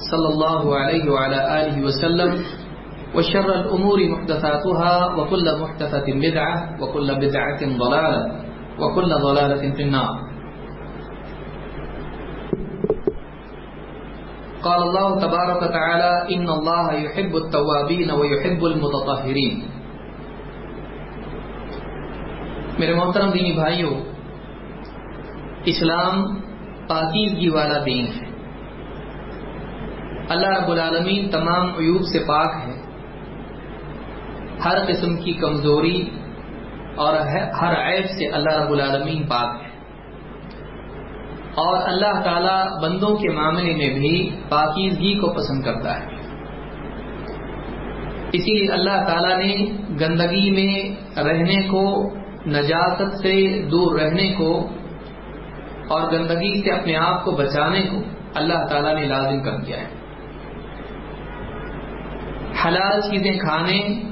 صلى الله عليه وعلى آله وسلم وشر الأمور محدثاتها وكل محدثة بدعة وكل بدعة ضلالة وكل ضلالة في النار. قال الله تبارك وتعالى إن الله يحب التوابين ويحب المتطهرين. میرے محترم دینی بھائیوں اسلام پاکیزگی والا دین ہے۔ اللہ رب العالمین تمام عیوب سے پاک ہے۔ ہر قسم کی کمزوری اور ہر عیب سے اللہ رب العالمین پاک ہے۔ اور اللہ تعالی بندوں کے معاملے میں بھی پاکیزگی کو پسند کرتا ہے۔ اسی لیے اللہ تعالی نے گندگی میں رہنے کو، نجاست سے دور رہنے کو اور گندگی سے اپنے آپ کو بچانے کو اللہ تعالی نے لازم کر دیا ہے۔ حلال چیزیں کھانے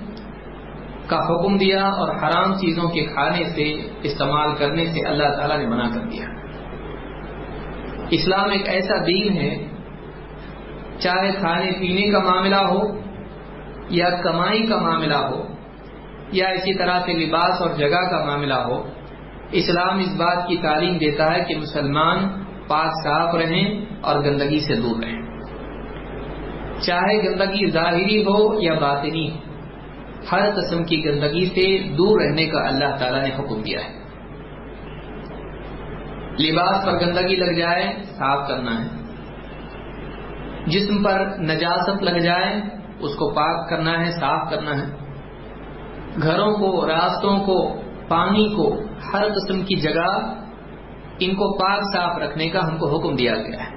کا حکم دیا اور حرام چیزوں کے کھانے سے استعمال کرنے سے اللہ تعالی نے منع کر دیا۔ اسلام ایک ایسا دین ہے، چاہے کھانے پینے کا معاملہ ہو یا کمائی کا معاملہ ہو یا اسی طرح سے لباس اور جگہ کا معاملہ ہو، اسلام اس بات کی تعلیم دیتا ہے کہ مسلمان پاک صاف رہیں اور گندگی سے دور رہیں۔ چاہے گندگی ظاہری ہو یا باطنی، ہر قسم کی گندگی سے دور رہنے کا اللہ تعالی نے حکم دیا ہے۔ لباس پر گندگی لگ جائے، صاف کرنا ہے۔ جسم پر نجاست لگ جائے، اس کو پاک کرنا ہے، صاف کرنا ہے۔ گھروں کو، راستوں کو، پانی کو، ہر قسم کی جگہ ان کو پاک صاف رکھنے کا ہم کو حکم دیا گیا ہے۔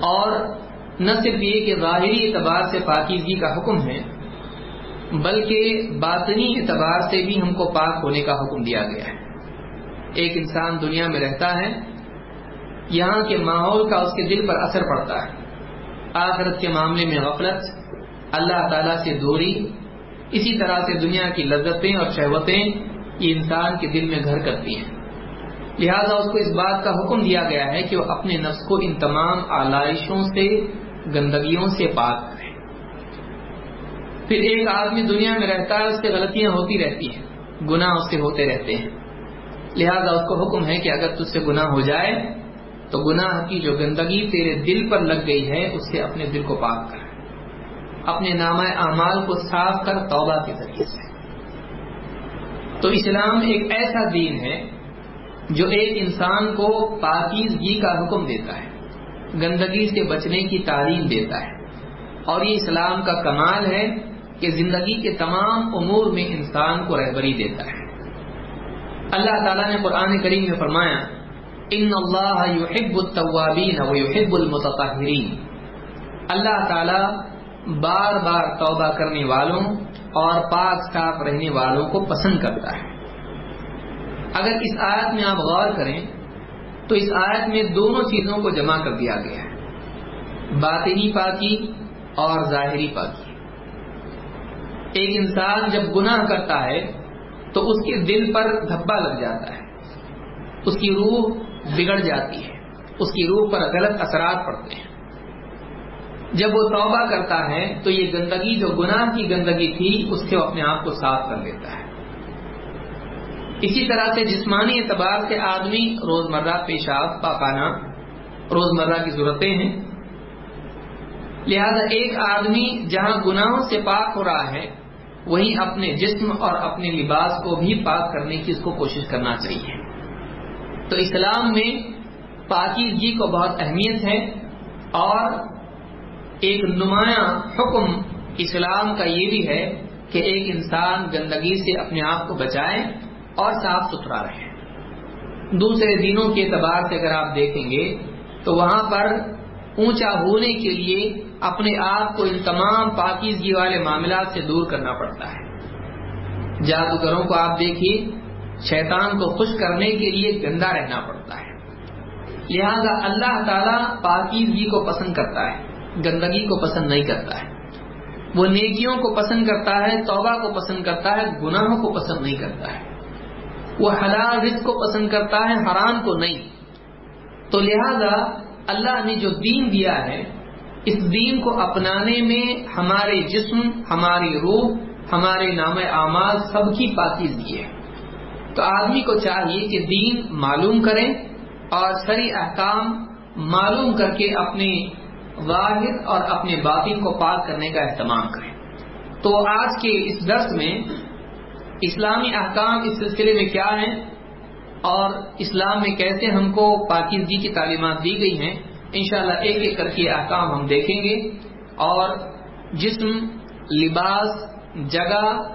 اور نہ صرف یہ کہ ظاہری اعتبار سے پاکیزگی کا حکم ہے، بلکہ باطنی اعتبار سے بھی ہم کو پاک ہونے کا حکم دیا گیا ہے۔ ایک انسان دنیا میں رہتا ہے، یہاں کے ماحول کا اس کے دل پر اثر پڑتا ہے۔ آخرت کے معاملے میں غفلت، اللہ تعالی سے دوری، اسی طرح سے دنیا کی لذتیں اور شہوتیں یہ انسان کے دل میں گھر کرتی ہیں۔ لہذا اس کو اس بات کا حکم دیا گیا ہے کہ وہ اپنے نفس کو ان تمام آلائشوں سے گندگیوں سے پاک کرے پھر ایک آدمی دنیا میں رہتا ہے، اس سے غلطیاں ہوتی رہتی ہیں، گناہ اس سے ہوتے رہتے ہیں۔ لہذا اس کو حکم ہے کہ اگر تجھ سے گناہ ہو جائے، تو گناہ کی جو گندگی تیرے دل پر لگ گئی ہے، اس سے اپنے دل کو پاک کر۔ اپنے نامہ اعمال کو صاف کر توبہ کے ذریعے سے۔ تو اسلام ایک ایسا دین ہے جو ایک انسان کو پاکیزگی کا حکم دیتا ہے۔ گندگی سے بچنے کی تعلیم دیتا ہے۔ اور یہ اسلام کا کمال ہے کہ زندگی کے تمام امور میں انسان کو رہبری دیتا ہے۔ اللہ تعالیٰ نے قرآن کریم میں فرمایا، ان اللہ یحب التوابین و یحب المتطہرین اللہ تعالیٰ بار بار توبہ کرنے والوں اور پاک صاف رہنے والوں کو پسند کرتا ہے۔ اگر اس آیت میں آپ غور کریں تو اس آیت میں دونوں چیزوں کو جمع کر دیا گیا ہے۔ باطنی پاکی اور ظاہری پاکی۔ ایک انسان جب گناہ کرتا ہے تو اس کے دل پر دھبا لگ جاتا ہے۔ اس کی روح بگڑ جاتی ہے۔ اس کی روح پر غلط اثرات پڑتے ہیں۔ جب وہ توبہ کرتا ہے تو یہ گندگی جو گناہ کی گندگی تھی، اس سے وہ اپنے آپ کو صاف کر لیتا ہے۔ اسی طرح سے جسمانی اعتبار سے آدمی روزمرہ پیشاب پاخانہ روزمرہ کی ضرورتیں ہیں۔ لہذا ایک آدمی جہاں گناہوں سے پاک ہو رہا ہے وہیں اپنے جسم اور اپنے لباس کو بھی پاک کرنے کی اس کو کوشش کرنا چاہیے۔ تو اسلام میں پاکیزگی کو بہت اہمیت ہے اور ایک نمایاں حکم اسلام کا یہ بھی ہے کہ ایک انسان گندگی سے اپنے آپ کو بچائے۔ اور صاف ستھرا رہے۔ دوسرے دینوں کے اعتبار سے اگر آپ دیکھیں گے، تو وہاں پر اونچا ہونے کے لیے اپنے آپ کو ان تمام پاکیزگی والے معاملات سے دور کرنا پڑتا ہے۔ جادوگروں کو آپ دیکھیے، شیطان کو خوش کرنے کے لیے گندا رہنا پڑتا ہے۔ لہذا اللہ تعالیٰ پاکیزگی کو پسند کرتا ہے، گندگی کو پسند نہیں کرتا ہے۔ وہ نیکیوں کو پسند کرتا ہے، توبہ کو پسند کرتا ہے، گناہوں کو پسند نہیں کرتا ہے۔ وہ حلال رزق کو پسند کرتا ہے، حرام کو نہیں۔ تو لہذا اللہ نے جو دین دیا ہے، اس دین کو اپنانے میں ہمارے جسم، ہماری روح، ہمارے نام اعمال سب کی پاکیزگی ہے۔ تو آدمی کو چاہیے کہ دین معلوم کریں اور سری احکام معلوم کر کے اپنے واحد اور اپنے باطن کو پاک کرنے کا اہتمام کریں تو آج کے اس درس میں اسلامی احکام اس سلسلے میں کیا ہیں اور اسلام میں کیسے ہم کو پاکیزگی کی تعلیمات دی گئی ہیں، انشاءاللہ ایک ایک کر کے احکام ہم دیکھیں گے۔ اور جسم، لباس، جگہ،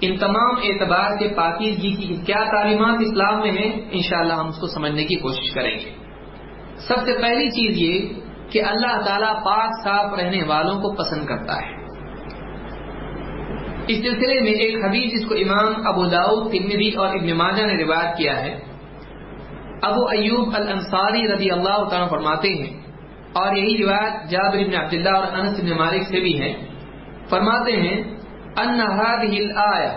ان تمام اعتبار سے پاکیزگی کی کیا تعلیمات اسلام میں ہیں، انشاءاللہ ہم اس کو سمجھنے کی کوشش کریں گے۔ سب سے پہلی چیز یہ کہ اللہ تعالیٰ پاک، صاف رہنے والوں کو پسند کرتا ہے۔ اس سلسلے میں ایک حدیث جس کو امام ابو داؤد، ترمذی اور ابن ماجہ نے روایت کیا ہے۔ ابو ایوب الانصاری رضی اللہ تعالیٰ فرماتے ہیں، اور یہی روایت جابر بن عبداللہ اور انس بن مالک سے بھی ہے۔ فرماتے ہیں، ان هذه الايه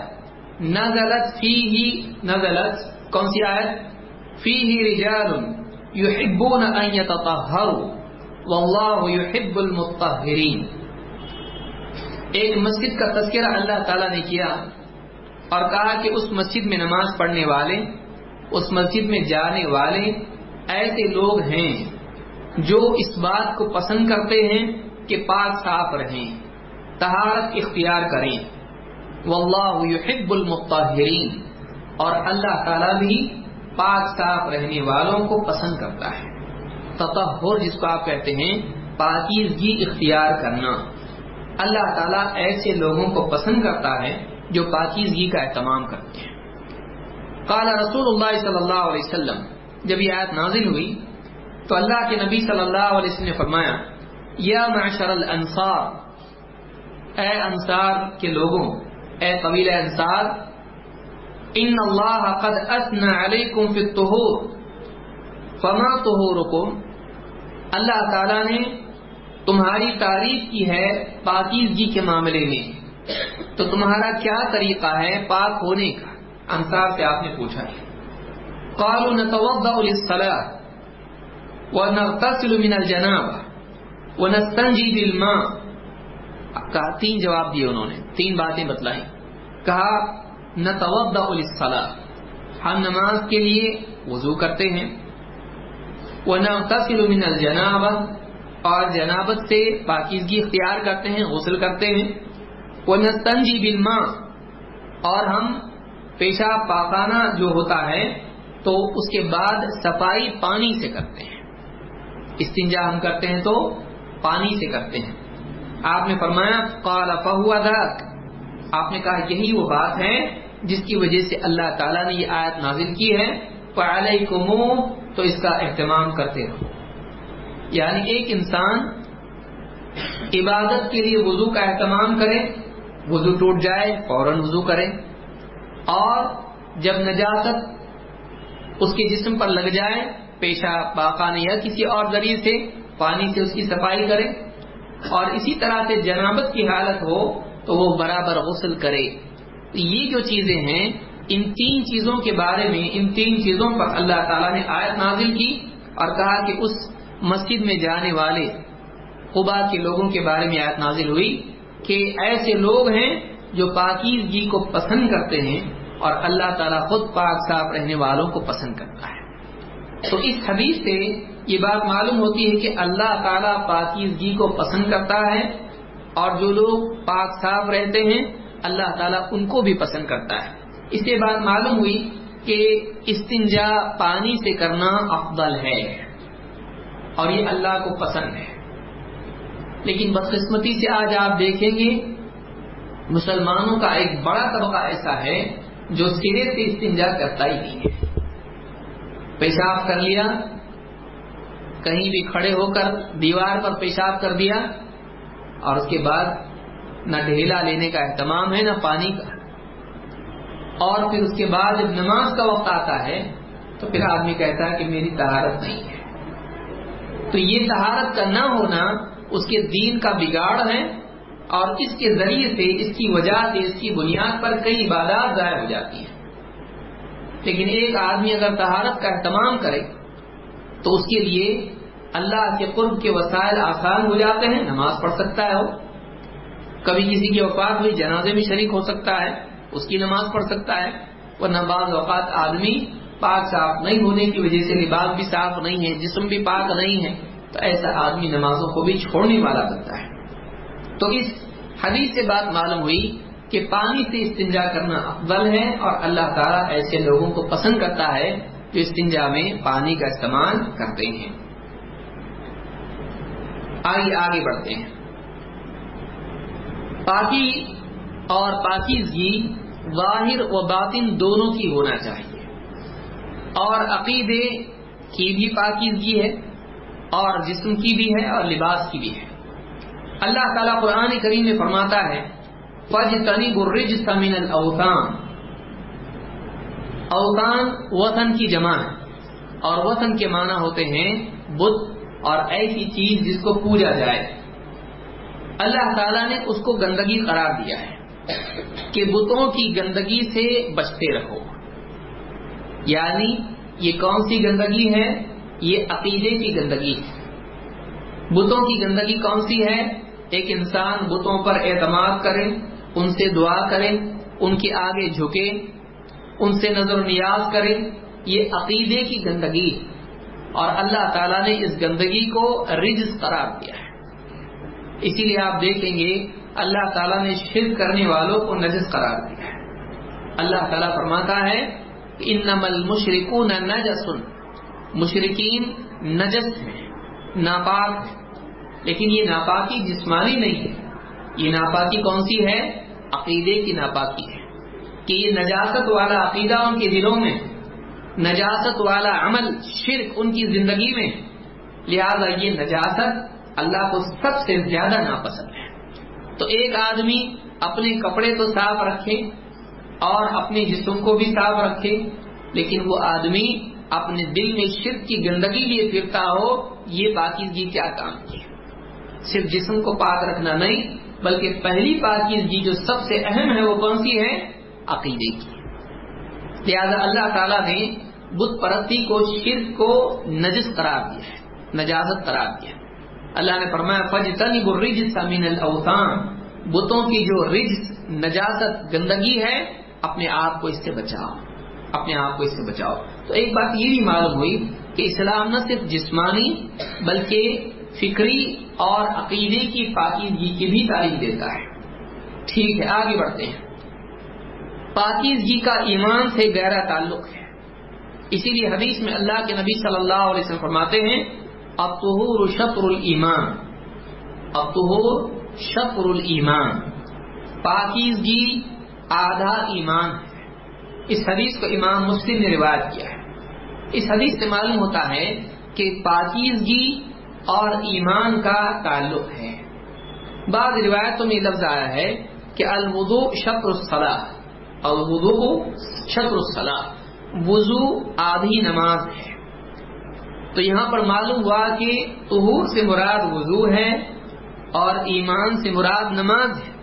نزلت فيه نزلت، کون سی آیت؟ فيه رجال يحبون ان يتطهروا والله يحب المطهرين ایک مسجد کا تذکرہ اللہ تعالیٰ نے کیا اور کہا کہ اس مسجد میں نماز پڑھنے والے، اس مسجد میں جانے والے ایسے لوگ ہیں جو اس بات کو پسند کرتے ہیں کہ پاک صاف رہیں تہارت اختیار کریں۔ واللہ يحب المطہرین۔ اور اللہ تعالیٰ بھی پاک صاف رہنے والوں کو پسند کرتا ہے۔ تطہر جس کو آپ کہتے ہیں، پاکیزگی اختیار کرنا۔ اللہ تعالیٰ ایسے لوگوں کو پسند کرتا ہے جو پاکیزگی کا اہتمام کرتے ہیں۔ قال رسول اللہ صلی اللہ علیہ وسلم، جب یہ آیت نازل ہوئی، تو اللہ کے نبی صلی اللہ علیہ وسلم نے فرمایا، یا معشر الانصار، اے انصار کے لوگوں، اے قبیل انصار، ان اللہ قد اثنى علیکم فی الطہور، فما طہورکم، اللہ تعالیٰ نے تمہاری تعریف کی ہے پاکیزگی کے معاملے میں۔ تو تمہارا کیا طریقہ ہے پاک ہونے کا؟ انصار سے آپ نے پوچھا ہے۔ قالوا نتوضا للصلاه ونغتسل من الجناب ونستنجي بالماء۔ کہا، تین جواب دیے انہوں نے، تین باتیں بتلائیں۔ کہا نتوضا للصلاه ہم نماز کے لیے وضو کرتے ہیں۔ ونغتسل من الجناب اور جنابت سے پاکیزگی اختیار کرتے ہیں، غسل کرتے ہیں۔ وہ نستنجی بلما اور ہم پیشاب پاخانہ جو ہوتا ہے، تو اس کے بعد صفائی پانی سے کرتے ہیں۔ استنجا ہم کرتے ہیں تو پانی سے کرتے ہیں۔ آپ نے فرمایا، قال فہو ذاک آپ نے کہا، یہی وہ بات ہے جس کی وجہ سے اللہ تعالیٰ نے یہ آیت نازل کی ہے۔ فعلیکم تو اس کا اہتمام کرتے رہو۔ یعنی ایک انسان عبادت کے لیے وضو کا اہتمام کرے، وضو ٹوٹ جائے، فوراً وضو کرے، اور جب نجاست اس کے جسم پر لگ جائے، پیشہ پاخانہ یا کسی اور ذریعے سے، پانی سے اس کی صفائی کرے، اور اسی طرح سے جنابت کی حالت ہو تو وہ برابر غسل کرے۔ یہ جو چیزیں ہیں، ان تین چیزوں کے بارے میں، ان تین چیزوں پر اللہ تعالیٰ نے آیت نازل کی اور کہا کہ اس مسجد میں جانے والے قبا کے لوگوں کے بارے میں آیت نازل ہوئی کہ ایسے لوگ ہیں جو پاکیزگی کو پسند کرتے ہیں اور اللہ تعالیٰ خود پاک صاف رہنے والوں کو پسند کرتا ہے۔ تو اس حدیث سے یہ بات معلوم ہوتی ہے کہ اللہ تعالیٰ پاکیزگی کو پسند کرتا ہے اور جو لوگ پاک صاف رہتے ہیں، اللہ تعالیٰ ان کو بھی پسند کرتا ہے۔ اس سے بات معلوم ہوئی کہ استنجا پانی سے کرنا افضل ہے۔ اور یہ اللہ کو پسند ہے۔ لیکن بدقسمتی سے آج آپ دیکھیں گے، مسلمانوں کا ایک بڑا طبقہ ایسا ہے جو سرے سے استنجا کرتا ہی نہیں ہے۔ پیشاب کر لیا، کہیں بھی کھڑے ہو کر دیوار پر پیشاب کر دیا، اور اس کے بعد نہ ڈھیلا لینے کا اہتمام ہے، نہ پانی کا۔ اور پھر اس کے بعد جب نماز کا وقت آتا ہے، تو پھر آدمی کہتا ہے کہ میری تہارت نہیں ہے۔ تو یہ تہارت کا نہ ہونا اس کے دین کا بگاڑ ہے اور اس کے ذریعے سے اس کی وجہ سے اس کی بنیاد پر کئی عبادات ضائع ہو جاتی ہیں۔ لیکن ایک آدمی اگر تہارت کا اہتمام کرے تو اس کے لیے اللہ کے قرب کے وسائل آسان ہو جاتے ہیں، نماز پڑھ سکتا ہے وہ۔ کبھی کسی کی اوقات ہوئی، جنازے میں شریک ہو سکتا ہے، اس کی نماز پڑھ سکتا ہے، ورنہ بعض اوقات آدمی پاک صاف نہیں ہونے کی وجہ سے لباس بھی صاف نہیں ہے، جسم بھی پاک نہیں ہے، تو ایسا آدمی نمازوں کو بھی چھوڑنے والا بنتا ہے۔ تو اس حدیث سے بات معلوم ہوئی کہ پانی سے استنجا کرنا افضل ہے اور اللہ تعالیٰ ایسے لوگوں کو پسند کرتا ہے جو استنجا میں پانی کا استعمال کرتے ہیں۔ آئیے آگے بڑھتے ہیں۔ پاکی اور پاکیزگی ظاہر و باطن دونوں کی ہونا چاہیے۔ اور عقیدے کی بھی پاکیزگی ہے، اور جسم کی بھی ہے اور لباس کی بھی ہے۔ اللہ تعالیٰ قرآن کریم میں فرماتا ہے فج تنی برج سمین الاوطان اوتان وطن کی جمع ہے، اور وطن کے معنی ہوتے ہیں بت اور ایسی چیز جس کو پوجا جائے۔ اللہ تعالیٰ نے اس کو گندگی قرار دیا ہے کہ بتوں کی گندگی سے بچتے رہو۔ یعنی یہ کون سی گندگی ہے؟ یہ عقیدے کی گندگی۔ بتوں کی گندگی کون سی ہے؟ ایک انسان بتوں پر اعتماد کرے، ان سے دعا کرے، ان کے آگے جھکے، ان سے نظر و نیاز کرے، یہ عقیدے کی گندگی۔ اور اللہ تعالیٰ نے اس گندگی کو رجز قرار دیا ہے۔ اسی لیے آپ دیکھیں گے، اللہ تعالیٰ نے شرک کرنے والوں کو نجس قرار دیا ہے۔ اللہ تعالیٰ فرماتا ہے ان نمل مشرقوں نجسن مشرقین نجس ہیں، ناپاک لیکن یہ ناپاکی جسمانی نہیں ہے۔ یہ ناپاکی کون سی ہے؟ عقیدے کی ناپاکی ہے۔ کہ یہ نجاست والا عقیدہ ان کے دلوں میں نجاست والا عمل شرک ان کی زندگی میں لہذا یہ نجاست اللہ کو سب سے زیادہ ناپسند ہے۔ تو ایک آدمی اپنے کپڑے تو صاف رکھے اور اپنے جسم کو بھی صاف رکھے، لیکن وہ آدمی اپنے دل میں شرک کی گندگی لیے پھرتا ہو، یہ پاکیزگی کیا کام کی؟ صرف جسم کو پاک رکھنا نہیں، بلکہ پہلی پاکیزگی جو سب سے اہم ہے وہ کون سی ہے؟ عقیدے کی۔ لہذا اللہ تعالیٰ نے بت پرستی کو، شرک کو نجس قرار دیا ہے نجازت قرار دیا۔ اللہ نے فرمایا فج تنی رج سمین الاوطان بتوں کی جو رج نجازت گندگی ہے اپنے آپ کو اس سے بچاؤ، اپنے آپ کو اس سے بچاؤ۔ تو ایک بات یہ بھی معلوم ہوئی کہ اسلام نہ صرف جسمانی بلکہ فکری اور عقیدے کی پاکیزگی کی بھی تعلیم دیتا ہے۔ ٹھیک ہے، آگے بڑھتے ہیں۔ پاکیزگی کا ایمان سے گہرا تعلق ہے۔ اسی لیے حدیث میں اللہ کے نبی صلی اللہ علیہ وسلم فرماتے ہیں ابتحور شطر المان ابتحور شطر المان پاکیزگی آدھا ایمان ہے۔ اس حدیث کو امام مسلم نے روایت کیا ہے۔ اس حدیث سے معلوم ہوتا ہے کہ پاکیزگی اور ایمان کا تعلق ہے۔ بعض روایتوں میں لفظ آیا ہے کہ الودو شطر الصلاح الودو شطر الصلاح وضو آدھی نماز ہے۔ تو یہاں پر معلوم ہوا کہ طہور سے مراد وضو ہے اور ایمان سے مراد نماز ہے۔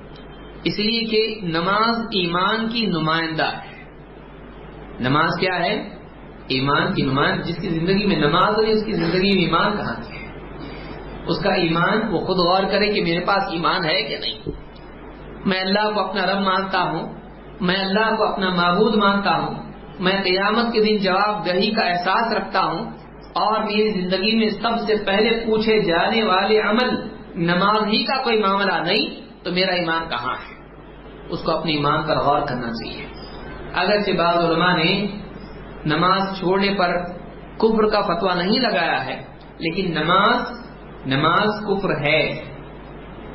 اس لیے کہ نماز ایمان کی نمائندہ ہے۔ نماز کیا ہے؟ ایمان کی نمائند جس کی زندگی میں نماز ہوئی اس کی زندگی میں ایمان کہاں کی ہے؟ اس کا ایمان وہ خود غور کرے کہ میرے پاس ایمان ہے کہ نہیں۔ میں اللہ کو اپنا رب مانتا ہوں، میں اللہ کو اپنا معبود مانتا ہوں، میں قیامت کے دن جواب دہی کا احساس رکھتا ہوں اور میری زندگی میں سب سے پہلے پوچھے جانے والے عمل نماز ہی کا کوئی معاملہ نہیں تو میرا ایمان کہاں ہے؟ اس کو اپنے ایمان پر غور کرنا چاہیے۔ اگرچہ بعض علماء نے نماز چھوڑنے پر کفر کا فتویٰ نہیں لگایا ہے، لیکن نماز نماز کفر ہے۔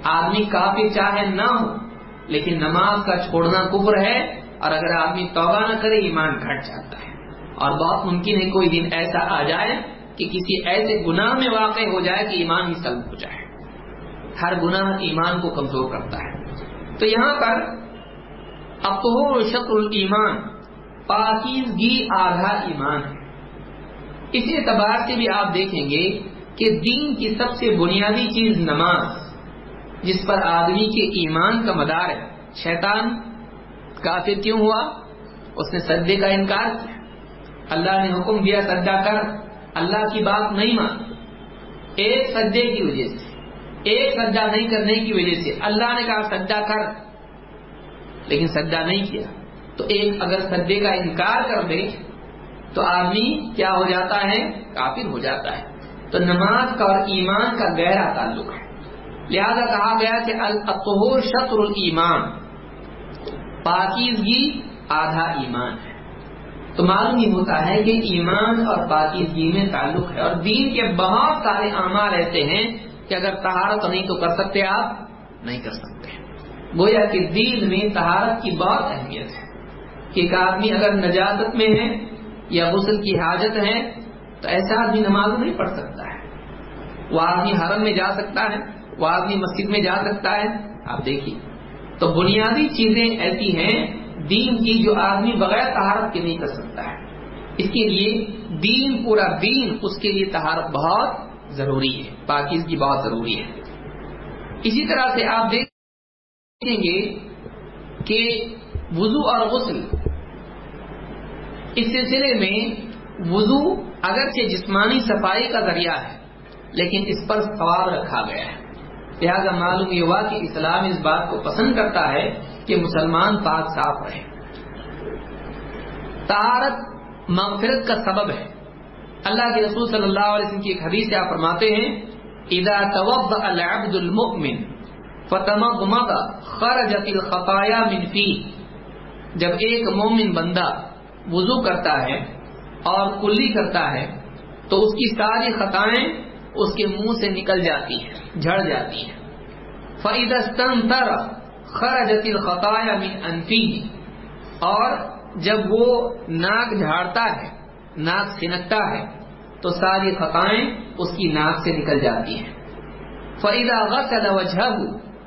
آدمی کافی چاہے نہ ہو، لیکن نماز کا چھوڑنا کفر ہے، اور اگر آدمی توبہ نہ کرے، ایمان گھٹ جاتا ہے۔ اور بہت ممکن ہے کوئی دن ایسا آ جائے کہ کسی ایسے گناہ میں واقع ہو جائے کہ ایمان ہی سلب ہو جائے۔ ہر گناہ ایمان کو کمزور کرتا ہے۔ تو یہاں پر اطہور شطر المان پاکیزگی آدھا ایمان ہے۔ اس اعتبار سے بھی آپ دیکھیں گے کہ دین کی سب سے بنیادی چیز نماز، جس پر آدمی کے ایمان کا مدار ہے۔ شیطان کافر کیوں ہوا؟ اس نے سجدے کا انکار کیا۔ اللہ نے حکم دیا سجدہ کر، اللہ کی بات نہیں مان ایک سجدے کی وجہ سے۔ ایک سجدہ نہیں کرنے کی وجہ سے اللہ نے کہا سجدہ کر، لیکن سجدہ نہیں کیا۔ تو ایک اگر سجدے کا انکار کر دے، تو آدمی کیا ہو جاتا ہے؟ کافر ہو جاتا ہے۔ تو نماز کا اور ایمان کا گہرا تعلق ہے۔ لہذا کہا گیا کہ الطہور شطر المان پاکیزگی آدھا ایمان ہے۔ تو معلوم ہی ہوتا ہے کہ ایمان اور پاکیزگی میں تعلق ہے اور دین کے بہت سارے اعمال ایسے ہیں کہ اگر تہارت نہیں تو کر سکتے آپ؟ نہیں کر سکتے۔ گویا کہ دین میں تہارت کی بہت اہمیت ہے۔ کہ ایک آدمی اگر نجازت میں ہے یا غسل کی حاجت ہے تو ایسا آدمی نماز نہیں پڑھ سکتا ہے۔ وہ آدمی حرم میں جا سکتا ہے، وہ آدمی مسجد میں جا سکتا ہے۔ آپ دیکھیے۔ تو بنیادی چیزیں ایسی ہیں دین کی جو آدمی بغیر تہارت کے نہیں کر سکتا ہے۔ اس کے لیے دین پورا دین، اس کے لیے تہارت بہت ضروری ہے، پاکیز کی بہت ضروری ہے۔ اسی طرح سے آپ دیکھیں گے کہ وضو اور غسل اس سلسلے میں وضو اگرچہ جسمانی صفائی کا ذریعہ ہے، لیکن اس پر ثواب رکھا گیا ہے۔ لہذا معلوم یہ ہوا کہ اسلام اس بات کو پسند کرتا ہے کہ مسلمان پاک صاف رہے۔ تارت مغفرت کا سبب ہے۔ اللہ کے رسول صلی اللہ علیہ وسلم کی ایک حدیث آپ فرماتے ہیں، اذا توب العبد المؤمن فتمغمض خرجت الخطايا من فيه. جب ایک مومن بندہ وضو کرتا ہے اور کلی کرتا ہے، تو اس کی ساری خطائیں اس کے منہ سے نکل جاتی ہیں، جھڑ جاتی ہیں۔ فعدستان تر خرجت الخطایا من انفی اور جب وہ ناک جھاڑتا ہے ناک سنکتا ہے، تو ساری خطائیں اس کی ناک سے نکل جاتی ہیں۔ فعدا غسل وجہ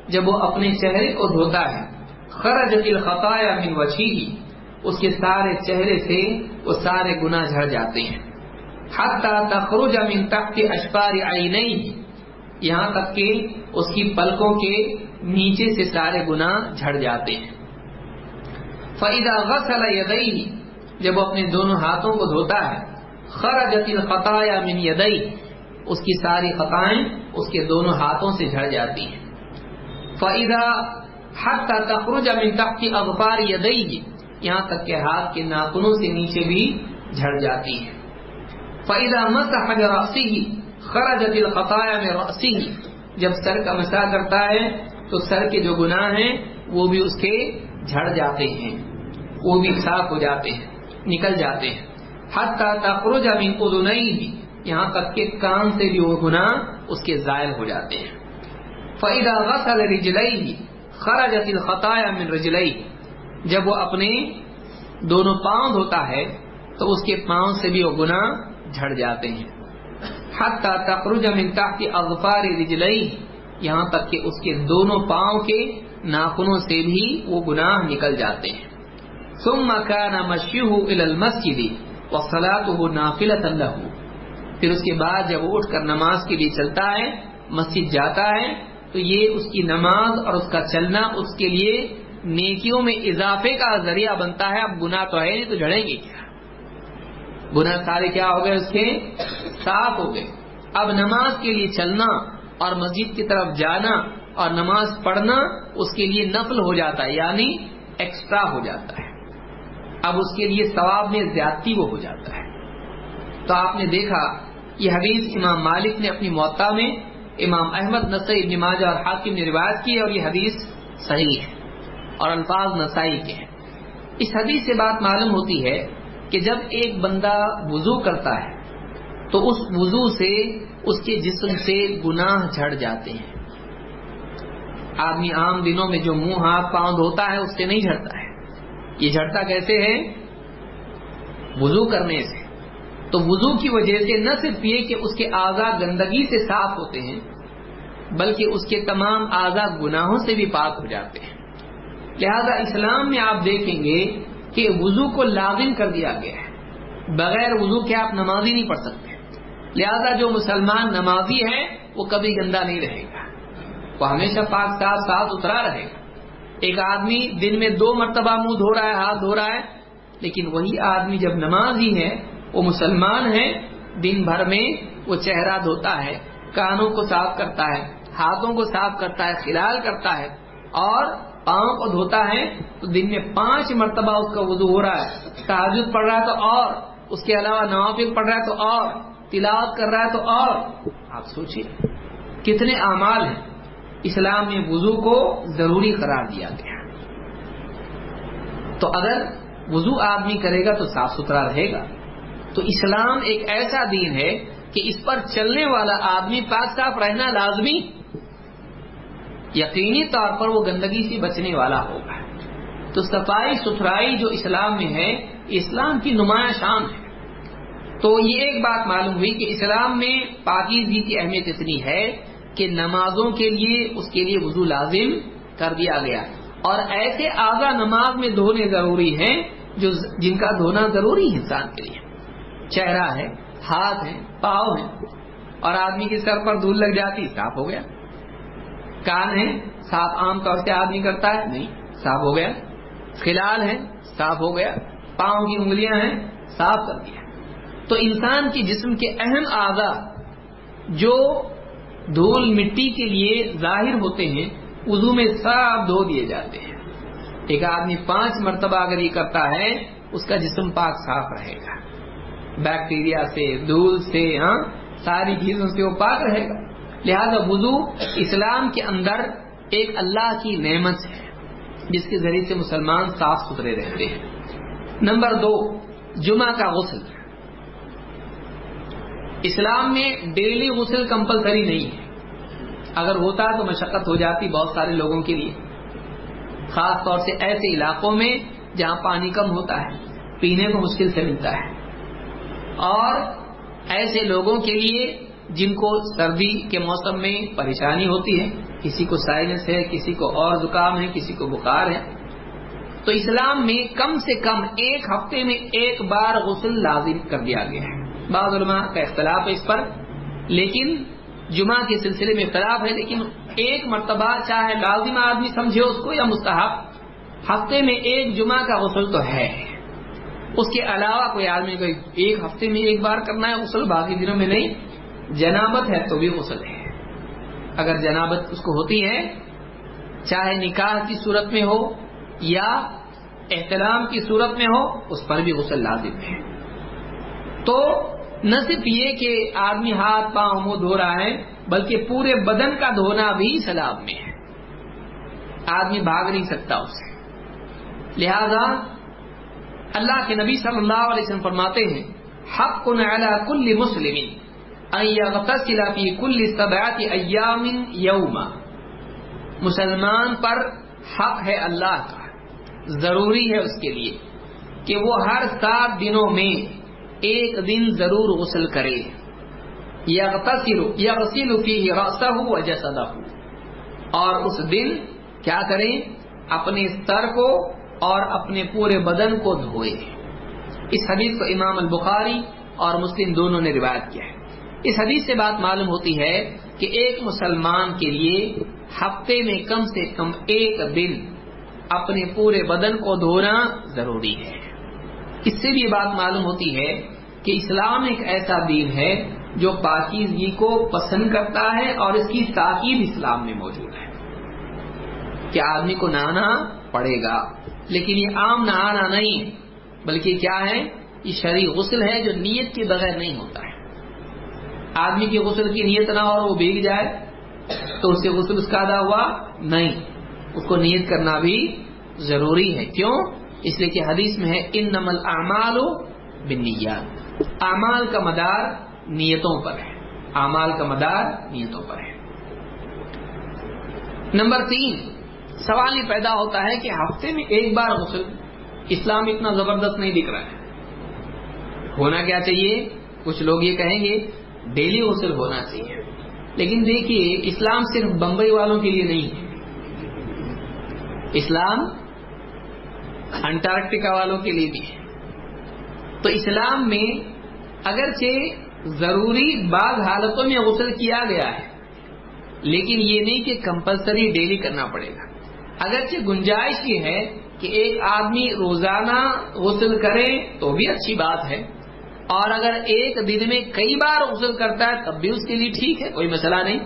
جب وہ اپنے چہرے کو دھوتا ہے، خرجت الخطایا من وجھی اس کے سارے چہرے سے وہ سارے گناہ جھڑ جاتے ہیں۔ حتی تخرج من تحت اشپار عینیہ یہاں تک کہ اس کی پلکوں کے نیچے سے سارے گناہ جھڑ جاتے ہیں۔ فَإِذَا غَسَلَ يَدَيْهِ جب وہ اپنے دونوں ہاتھوں کو دھوتا ہے، خرجت الخطايا من يديه اس کی ساری خطائیں اس کے دونوں ہاتھوں سے جھڑ جاتی ہیں۔ فَإِذَا حَتَّى تَخْرُجَ مِن تَحْتِ أَغْفَارِ يَدَيْهِ، یہاں تک کہ ہاتھ کے ناخنوں سے نیچے بھی جھڑ جاتی ہیں۔ فَإِذَا مَسَحَ بِرَأْسِهِ، خرجت الخطايا من رأسه، جب سر کا مسا کرتا ہے، تو سر کے جو گناہ ہیں، وہ بھی اس کے جھڑ جاتے ہیں، وہ بھی صاف ہو جاتے ہیں۔ نکل جاتے ہیں۔ حتی تخرج من اذنیہ یہاں تک کہ کان سے بھی وہ گناہ اس کے زائل ہو جاتے ہیں۔ فَإِذَا غَسَلَ رِجْلَيْهِ، خَرَجَتِ الْخَطَايَا مِنْ رِجْلَيْهِ۔ جب وہ اپنے دونوں پاؤں دھوتا ہے، تو اس کے پاؤں سے بھی وہ گناہ جھڑ جاتے ہیں۔ حتی تخرج من تحت اغفار رجلَيْهِ، یہاں تک کہ اس کے دونوں پاؤں کے ناخنوں سے بھی وہ گناہ نکل جاتے ہیں۔ ثم كان مشيه الى المسجد وصلاته نافلة له. پھر اس کے بعد جب وہ اٹھ کر نماز کے لیے چلتا ہے، مسجد جاتا ہے، تو یہ اس کی نماز اور اس کا چلنا اس کے لیے نیکیوں میں اضافے کا ذریعہ بنتا ہے۔ اب گناہ تو ہے نہیں، تو جڑیں گے کیا؟ گناہ سارے کیا ہو گئے اس کے؟ صاف ہو گئے۔ اب نماز کے لیے چلنا اور مسجد کی طرف جانا اور نماز پڑھنا اس کے لیے نفل ہو جاتا ہے یعنی ایکسٹرا ہو جاتا ہے۔ اب اس کے لیے ثواب میں زیادتی وہ ہو جاتا ہے۔ تو آپ نے دیکھا، یہ حدیث امام مالک نے اپنی معطا میں امام احمد، نسائی ابن ماجہ اور حاکم نے روایت کی اور یہ حدیث صحیح ہے اور الفاظ نسائی کے ہیں۔ اس حدیث سے بات معلوم ہوتی ہے کہ جب ایک بندہ وضو کرتا ہے، تو اس وضو سے اس کے جسم سے گناہ جھڑ جاتے ہیں۔ آدمی عام دنوں میں جو منہ، ہاتھ، پاؤں دھوتا ہے، اس سے نہیں جھڑتا ہے۔ یہ جھڑتا کیسے ہے؟ وضو کرنے سے۔ تو وضو کی وجہ سے نہ صرف یہ کہ اس کے آزاد گندگی سے صاف ہوتے ہیں، بلکہ اس کے تمام آزاد گناہوں سے بھی پاک ہو جاتے ہیں۔ لہذا اسلام میں آپ دیکھیں گے کہ وضو کو لازم کر دیا گیا ہے۔ بغیر وضو کے آپ نمازی نہیں پڑھ سکتے۔ لہذا جو مسلمان نمازی ہے، وہ کبھی گندا نہیں رہے گا۔ وہ ہمیشہ پاک، صاف صاف اترا رہے گا۔ ایک آدمی دن میں دو مرتبہ منہ دھو رہا ہے، ہاتھ دھو رہا ہے، لیکن وہی آدمی جب نمازی ہے، وہ مسلمان ہے، دن بھر میں وہ چہرہ دھوتا ہے، کانوں کو صاف کرتا ہے، ہاتھوں کو صاف کرتا ہے، خلال کرتا ہے، اور پاؤں کو دھوتا ہے، تو دن میں پانچ مرتبہ اس کا وضو ہو رہا ہے۔ تعجد پڑھ رہا ہے تو اور، اس کے علاوہ نوافل پڑھ رہا ہے تو اور، تلاوت کر رہا ہے تو اور۔ آپ سوچیے، کتنے اعمال ہیں۔ اسلام میں وضو کو ضروری قرار دیا گیا۔ تو اگر وضو آدمی کرے گا تو صاف ستھرا رہے گا۔ تو اسلام ایک ایسا دین ہے کہ اس پر چلنے والا آدمی پاک صاف رہنا لازمی۔ یقینی طور پر وہ گندگی سے بچنے والا ہوگا۔ تو صفائی ستھرائی جو اسلام میں ہے، اسلام کی نمایاں شان ہے۔ تو یہ ایک بات معلوم ہوئی کہ اسلام میں پاکیزگی کی اہمیت اتنی ہے کہ نمازوں کے لیے اس کے لیے وضو لازم کر دیا گیا۔ اور ایسے آگا نماز میں دھونے ضروری ہیں جو جن کا دھونا ضروری ہے انسان کے لیے۔ چہرہ ہے، ہاتھ ہے پاؤں ہے اور آدمی کے سر پر دھول لگ جاتی، صاف ہو گیا۔ کان ہے صاف عام طور سے آدمی کرتا ہے، نہیں، صاف ہو گیا۔ خلال ہے صاف ہو گیا۔ پاؤں کی انگلیاں ہیں، صاف کر دیا۔ تو انسان کے جسم کے اہم اعضا جو دھول مٹی کے لیے ظاہر ہوتے ہیں، وضو میں صاف دھو دیے جاتے ہیں۔ ایک آدمی پانچ مرتبہ اگر یہ کرتا ہے، اس کا جسم پاک صاف رہے گا۔ بیکٹیریا سے، دھول سے ہاں ساری چیزوں سے وہ پاک رہے گا۔ لہذا وضو اسلام کے اندر ایک اللہ کی نعمت ہے، جس کے ذریعے سے مسلمان صاف ستھرے رہتے ہیں۔ نمبر دو، جمعہ کا غسل۔ اسلام میں ڈیلی غسل کمپلسری نہیں ہے۔ اگر ہوتا تو مشقت ہو جاتی بہت سارے لوگوں کے لیے۔ خاص طور سے ایسے علاقوں میں جہاں پانی کم ہوتا ہے، پینے کو مشکل سے ملتا ہے۔ اور ایسے لوگوں کے لیے جن کو سردی کے موسم میں پریشانی ہوتی ہے، کسی کو سائنس ہے، کسی کو اور زکام ہے، کسی کو بخار ہے، تو اسلام میں کم سے کم ایک ہفتے میں ایک بار غسل لازم کر دیا گیا ہے۔ بعض علماء کا اختلاف ہے اس پر، لیکن جمعہ کے سلسلے میں اختلاف ہے، لیکن ایک مرتبہ چاہے لازم آدمی سمجھے اس کو یا مستحب، ہفتے میں ایک جمعہ کا غسل تو ہے۔ اس کے علاوہ کوئی آدمی کو ایک ہفتے میں ایک بار کرنا ہے، غسل باقی دنوں میں نہیں، جنابت ہے تو بھی غسل ہے۔ اگر جنابت اس کو ہوتی ہے، چاہے نکاح کی صورت میں ہو یا احترام کی صورت میں ہو، اس پر بھی غسل لازم ہے۔ تو نہ صرف یہ کہ آدمی ہاتھ پاؤں منہ دھو رہا ہے، بلکہ پورے بدن کا دھونا بھی سلاب میں ہے۔ آدمی بھاگ نہیں سکتا اسے لہذا اللہ کے نبی صلی اللہ علیہ وسلم فرماتے ہیں حق کل مسلم کل سبعت ایام یوما۔ مسلمان پر حق ہے اللہ کا۔ ضروری ہے اس کے لیے کہ وہ ہر سات دنوں میں ایک دن ضرور غسل کرے۔ یا غسیل فی راسا ہو جسدا ہو اور اس دن کیا کریں؟ اپنے سر کو اور اپنے پورے بدن کو دھوئے۔ اس حدیث کو امام البخاری اور مسلم دونوں نے روایت کیا ہے۔ اس حدیث سے بات معلوم ہوتی ہے کہ ایک مسلمان کے لیے ہفتے میں کم سے کم ایک دن اپنے پورے بدن کو دھونا ضروری ہے۔ اس سے بھی یہ بات معلوم ہوتی ہے کہ اسلام ایک ایسا دین ہے جو پاکیزگی کو پسند کرتا ہے اور اس کی تاکید اسلام میں موجود ہے۔ کہ آدمی کو نہانا پڑے گا، لیکن یہ عام نہانا نہیں، بلکہ کیا ہے؟ یہ شرع غسل ہے جو نیت کے بغیر نہیں ہوتا ہے۔ آدمی کی غسل کی نیت نہ اور وہ بھیگ جائے، تو اس سے غسل اس کا ادا ہوا نہیں۔ اس کو نیت کرنا بھی ضروری ہے۔ کیوں؟ اس لیے کہ حدیث میں ہے ان نمل اعمال بنیاد اعمال کا مدار نیتوں پر ہے۔ اعمال کا مدار نیتوں پر ہے۔ نمبر تین، سوال یہ پیدا ہوتا ہے کہ ہفتے میں ایک بار غسل اسلام اتنا زبردست نہیں دکھ رہا ہے۔ ہونا کیا چاہیے؟ کچھ لوگ یہ کہیں گے، ڈیلی غسل ہونا چاہیے۔ لیکن دیکھیے، اسلام صرف بمبئی والوں کے لیے نہیں ہے۔ اسلام انٹارکٹیکا والوں کے لیے بھی ہے۔ تو اسلام میں اگرچہ ضروری بعض حالتوں میں غسل کیا گیا ہے، لیکن یہ نہیں کہ کمپلسری ڈیلی کرنا پڑے گا۔ اگرچہ گنجائش یہ ہے کہ ایک آدمی روزانہ غسل کرے تو بھی اچھی بات ہے، اور اگر ایک دن میں کئی بار غسل کرتا ہے تب بھی اس کے لیے ٹھیک ہے، کوئی مسئلہ نہیں۔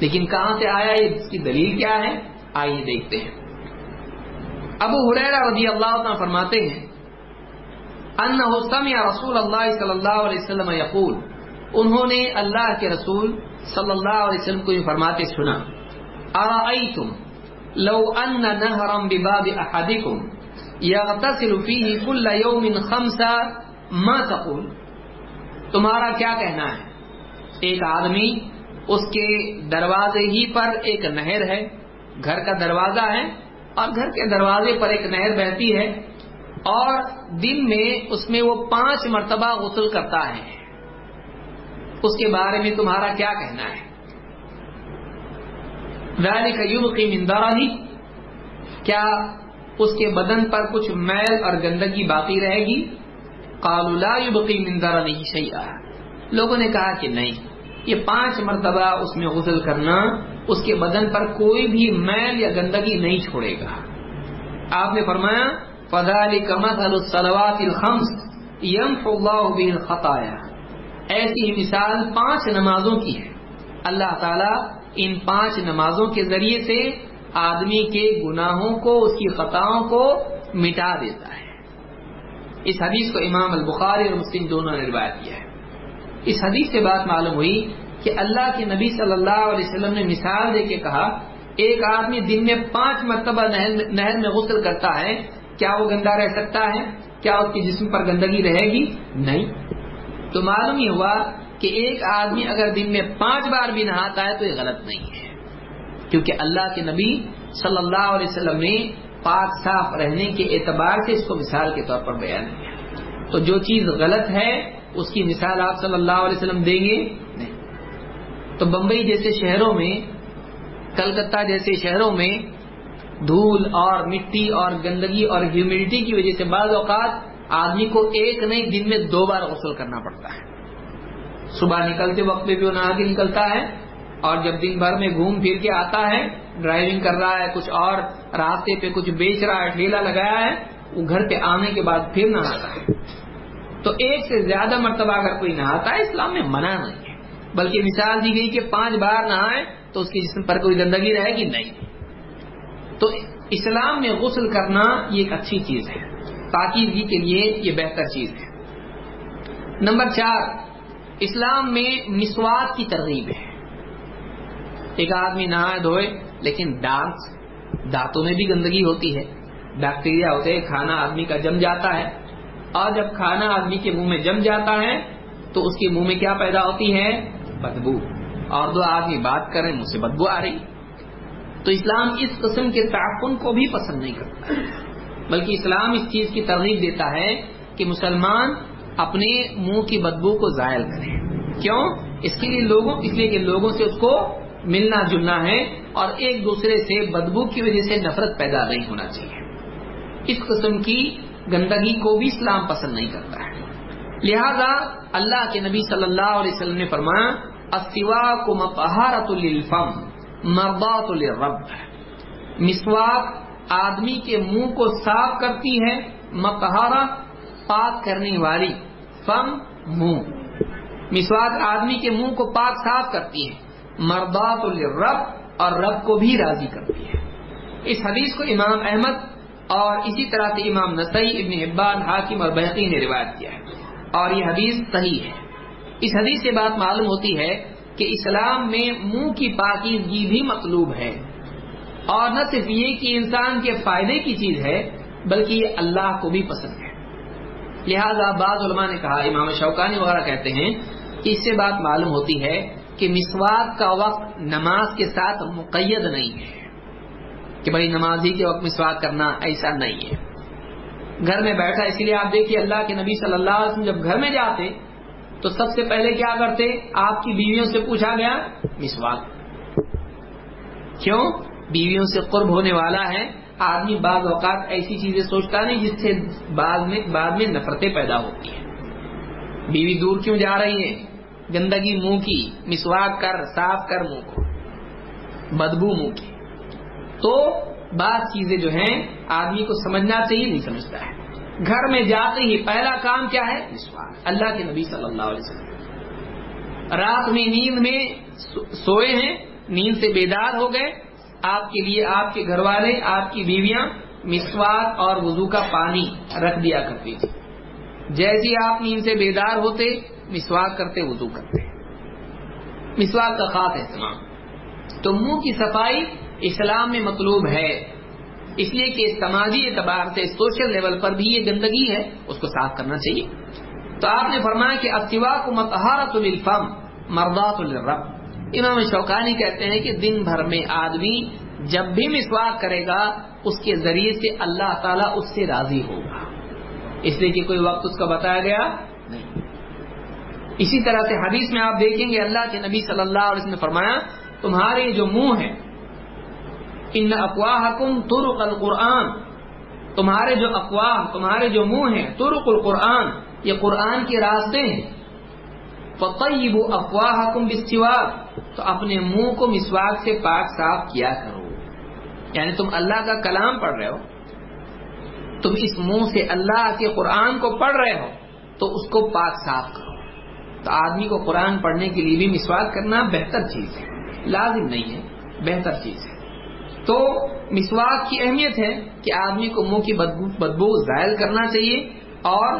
لیکن کہاں سے آیا، اس کی دلیل کیا ہے؟ آئیے دیکھتے ہیں۔ ابو حریرہ رضی اللہ عنہ فرماتے ہیں، انہو سمع رسول اللہ صلی اللہ علیہ وسلم یقول، انہوں نے اللہ کے رسول صلی اللہ علیہ وسلم کو یہ فرماتے سنا، ارائیتم لو ان نہرا بباب احدکم یغتسل فیہ کل یوم خمسا ما تقول؟ تمہارا کیا کہنا ہے؟ ایک آدمی اس کے دروازے ہی پر ایک نہر ہے، گھر کا دروازہ ہے اور گھر کے دروازے پر ایک نہر بہتی ہے اور دن میں اس میں وہ پانچ مرتبہ غسل کرتا ہے۔ اس کے بارے میں تمہارا کیا کہنا ہے؟ کی مندارانی کیا اس کے بدن پر کچھ میل اور گندگی باقی رہے گی؟ لا يبقي من درنه شيئا لوگوں نے کہا کہ نہیں، یہ پانچ مرتبہ اس میں غسل کرنا اس کے بدن پر کوئی بھی میل یا گندگی نہیں چھوڑے گا۔ آپ نے فرمایا، فذلك مثل الصلوات الخمس يمحو الله به ایسی مثال پانچ نمازوں کی ہے۔ اللہ تعالی ان پانچ نمازوں کے ذریعے سے آدمی کے گناہوں کو، اس کی خطاؤں کو مٹا دیتا ہے۔ اس حدیث کو امام البخاری اور مسلم دونوں نے روایت کیا ہے۔ اس حدیث سے بات معلوم ہوئی کہ اللہ کے نبی صلی اللہ علیہ وسلم نے مثال دے کے کہا، ایک آدمی دن میں پانچ مرتبہ نہر میں غسل کرتا ہے، کیا وہ گندا رہ سکتا ہے؟ کیا اس کے جسم پر گندگی رہے گی؟ نہیں۔ تو معلوم یہ ہوا کہ ایک آدمی اگر دن میں پانچ بار بھی نہاتا ہے تو یہ غلط نہیں ہے۔ کیونکہ اللہ کے نبی صلی اللہ علیہ وسلم نے پاک صاف رہنے کے اعتبار سے اس کو مثال کے طور پر بیان کیا۔ تو جو چیز غلط ہے، اس کی مثال آپ صلی اللہ علیہ وسلم دیں گے۔ تو بمبئی جیسے شہروں میں، کلکتہ جیسے شہروں میں دھول اور مٹی اور گندگی اور ہیومیڈیٹی کی وجہ سے بعض اوقات آدمی کو ایک نہیں، دن میں دو بار غسل کرنا پڑتا ہے۔ صبح نکلتے وقت میں بھی وہ نہا کے نکلتا ہے اور جب دن بھر میں گھوم پھر کے آتا ہے ڈرائیونگ کر رہا ہے، کچھ اور راستے پہ کچھ بیچ رہا ہے، ٹھیلا لگایا ہے، وہ گھر پہ آنے کے بعد پھر نہاتا ہے۔ تو ایک سے زیادہ مرتبہ اگر کوئی نہاتا ہے، اسلام میں منع نہیں بلکہ مثال دی گئی کہ پانچ بار نہائے تو اس کے جسم پر کوئی گندگی رہے گی؟ نہیں. تو اسلام میں غسل کرنا یہ ایک اچھی چیز ہے. پاکیزگی کے لیے یہ بہتر چیز ہے. نمبر چار، اسلام میں مسوات کی ترغیب ہے. ایک آدمی نہائے دھوئے لیکن دانت دانتوں میں بھی گندگی ہوتی ہے. بیکٹیریا ہوتے ہیں، کھانا آدمی کا جم جاتا ہے. اور جب کھانا آدمی کے منہ میں جم جاتا ہے تو اس کے منہ میں کیا پیدا ہوتی ہے؟ بدبو۔ اور دو آدمی بات کریں منہ سے بدبو آ رہی۔ تو اسلام اس قسم کے تعفن کو بھی پسند نہیں کرتا۔ بلکہ اسلام اس چیز کی ترغیب دیتا ہے کہ مسلمان اپنے منہ کی بدبو کو زائل کریں۔ کیوں؟ اس کے لیے لوگوں، اس لیے کہ لوگوں سے اس کو ملنا جلنا ہے اور ایک دوسرے سے بدبو کی وجہ سے نفرت پیدا نہیں ہونا چاہیے۔ اس قسم کی گندگی کو بھی اسلام پسند نہیں کرتا ہے۔ لہذا اللہ کے نبی صلی اللہ علیہ وسلم نے فرمایا استوا کو مپہارت الفم مربات الرب مسواک آدمی کے منہ کو صاف کرتی ہے مپہارا پاک کرنے والی، فم، منہ۔ مسواک آدمی کے منہ کو پاک صاف کرتی ہے مردات الرب اور رب کو بھی راضی کرتی ہے۔ اس حدیث کو امام احمد اور اسی طرح سے امام نسائی، ابن حبان، حاکم اور بحقی نے روایت کیا ہے۔ اور یہ حدیث صحیح ہے۔ اس حدیث سے بات معلوم ہوتی ہے کہ اسلام میں منہ کی پاکیزگی بھی مطلوب ہے۔ اور نہ صرف یہ کہ انسان کے فائدے کی چیز ہے، بلکہ یہ اللہ کو بھی پسند ہے۔ لہذا بعض علماء نے کہا، امام شوقانی وغیرہ کہتے ہیں کہ اس سے بات معلوم ہوتی ہے کہ مسواک کا وقت نماز کے ساتھ مقید نہیں ہے، کہ بھائی نماز ہی کے وقت مسواک کرنا ایسا نہیں ہے۔ گھر میں بیٹھا اسی لیے آپ دیکھیے اللہ کے نبی صلی اللہ علیہ وسلم جب گھر میں جاتے تو سب سے پہلے کیا کرتے؟ آپ کی بیویوں سے پوچھا گیا، مسواک۔ کیوں؟ بیویوں سے قرب ہونے والا ہے۔ آدمی بعض اوقات ایسی چیزیں سوچتا نہیں جس سے بعد میں بعد میں نفرتیں پیدا ہوتی ہیں۔ بیوی دور کیوں جا رہی ہے؟ گندگی منہ کی، مسواک کر، صاف کر منہ کو۔ بدبو منہ کی۔ تو بعض چیزیں جو ہیں، آدمی کو سمجھنا چاہیے، نہیں سمجھتا ہے۔ گھر میں جاتے ہی پہلا کام کیا ہے؟ مسواک اللہ کے نبی صلی اللہ علیہ وسلم۔ رات میں نیند میں سوئے ہیں، نیند سے بیدار ہو گئے۔ آپ کے لیے، آپ کے گھر والے، آپ کی بیویاں مسواک اور وضو کا پانی رکھ دیا کرتی تھی جیسی آپ نیند سے بیدار ہوتے، مسواک کرتے، وضو کرتے۔ مسواک کا خاص اہتمام۔ تو منہ کی صفائی اسلام میں مطلوب ہے۔ اس لیے کہ سماجی اعتبار سے سوشل لیول پر بھی یہ گندگی ہے، اس کو صاف کرنا چاہیے۔ تو آپ نے فرمایا کہ اتوا کو متحرت الفم مردات الرب امام شوقانی کہتے ہیں کہ دن بھر میں آدمی جب بھی مسواک کرے گا، اس کے ذریعے سے اللہ تعالیٰ اس سے راضی ہوگا۔ اس لیے کہ کوئی وقت اس کا بتایا گیا نہیں۔ اسی طرح سے حدیث میں آپ دیکھیں گے، اللہ کے نبی صلی اللہ علیہ وسلم نے فرمایا، تمہارے جو منہ ہیں ان افواہ کم ترک القرآن تمہارے جو افواہ تمہارے جو منہ ہیں ترک القرآن، یہ قرآن کے راستے ہیں۔ فقیب افواہ کم تو اپنے منہ کو مسواک سے پاک صاف کیا کرو۔ یعنی تم اللہ کا کلام پڑھ رہے ہو، تم اس منہ سے اللہ کے قرآن کو پڑھ رہے ہو، تو اس کو پاک صاف کرو۔ تو آدمی کو قرآن پڑھنے کے لیے بھی مسواک کرنا بہتر چیز ہے، لازم نہیں ہے، بہتر چیز ہے۔ تو مسواک کی اہمیت ہے کہ آدمی کو منہ کی بدبو ظاہر کرنا چاہیے اور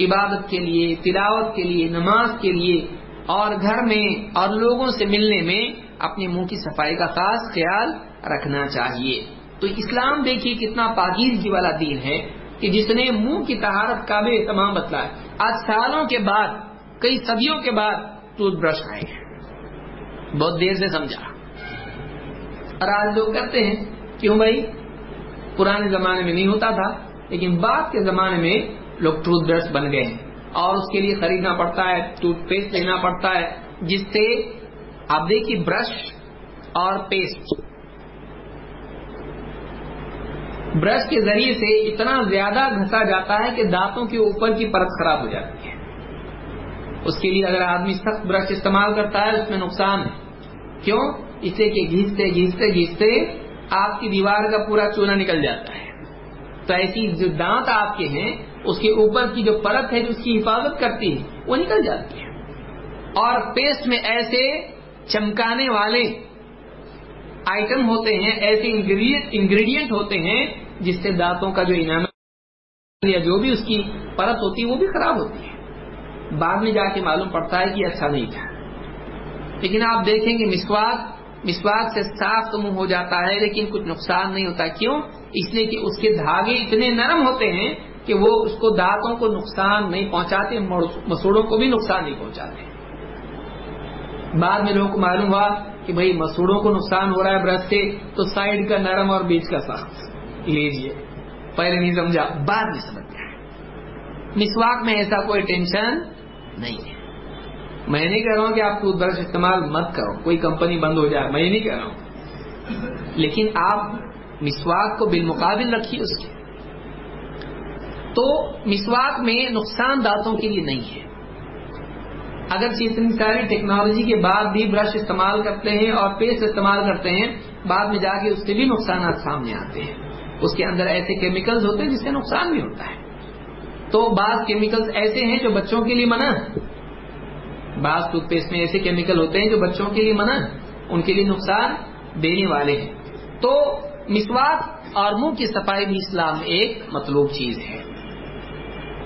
عبادت کے لیے، تلاوت کے لیے، نماز کے لیے اور گھر میں اور لوگوں سے ملنے میں اپنے منہ کی صفائی کا خاص خیال رکھنا چاہیے۔ تو اسلام دیکھیے کتنا پاکیزگی والا دین ہے کہ جس نے منہ کی تہارت کا بھی اہتمام بتلایا آج سالوں کے بعد، کئی صدیوں کے بعد ٹوتھ برش آئے ہیں۔ بہت دیر سے سمجھا۔ اور آج لوگ کہتے ہیں کیوں بھائی؟ پرانے زمانے میں نہیں ہوتا تھا، لیکن بعد کے زمانے میں لوگ ٹوتھ برش بن گئے ہیں۔ اور اس کے لیے خریدنا پڑتا ہے، ٹوتھ پیسٹ لینا پڑتا ہے، جس سے آپ دیکھیے برش اور پیسٹ۔ برش کے ذریعے سے اتنا زیادہ گھسا جاتا ہے کہ دانتوں کے اوپر کی پرت خراب ہو جاتی ہے۔ اس کے لیے اگر آدمی سخت برش استعمال کرتا ہے، اس میں نقصان ہے۔ کیوں؟ اسے کہ گھیستے گھیستے گھیستے آپ کی دیوار کا پورا چونا نکل جاتا ہے۔ تو ایسی جو دانت آپ کے ہیں، اس کے اوپر کی جو پرت ہے جو اس کی حفاظت کرتی ہے، وہ نکل جاتی ہے۔ اور پیسٹ میں ایسے چمکانے والے آئٹم ہوتے ہیں، ایسے انگریڈینٹ ہوتے ہیں، جس سے دانتوں کا جو انعام یا جو بھی اس کی پرت ہوتی ہے، وہ بھی خراب ہوتی ہے۔ بعد میں جا کے معلوم پڑتا ہے کہ اچھا نہیں تھا۔ لیکن آپ دیکھیں گے مسواک مسواک سے صاف تو منہ ہو جاتا ہے، لیکن کچھ نقصان نہیں ہوتا۔ کیوں؟ اس لیے کہ اس کے دھاگے اتنے نرم ہوتے ہیں کہ وہ اس کو دانتوں کو نقصان نہیں پہنچاتے مسوڑوں کو بھی نقصان نہیں پہنچاتے۔ بعد میں لوگوں کو معلوم ہوا کہ بھائی مسوڑوں کو نقصان ہو رہا ہے برش سے، تو سائڈ کا نرم اور بیچ کا صاف لیجیے پہلے نہیں سمجھا، بعد میں سمجھ گیا مسواک میں ایسا کوئی ٹینشن نہیں ہے۔ میں نہیں کہہ رہا ہوں کہ آپ ٹوتھ برش استعمال مت کرو، کوئی کمپنی بند ہو جائے، میں نہیں کہہ رہا ہوں۔ لیکن آپ مسواک کو بالمقابل رکھیے اس کے۔ تو مسواک میں نقصان دانتوں کے لیے نہیں ہے۔ اگر اتنی ساری ٹیکنالوجی کے بعد بھی برش استعمال کرتے ہیں اور پیسٹ استعمال کرتے ہیں، بعد میں جا کے اس سے بھی نقصانات سامنے آتے ہیں۔ اس کے اندر ایسے کیمیکلز ہوتے ہیں جس سے نقصان بھی ہوتا ہے۔ تو بعض کیمیکلز ایسے ہیں جو بچوں کے لیے منع بعض ٹوتھ پیسٹ میں ایسے کیمیکل ہوتے ہیں جو بچوں کے لیے منع ان کے لیے نقصان دینے والے ہیں۔ تو مسواک اور منہ کی صفائی بھی اسلام میں ایک مطلوب چیز ہے۔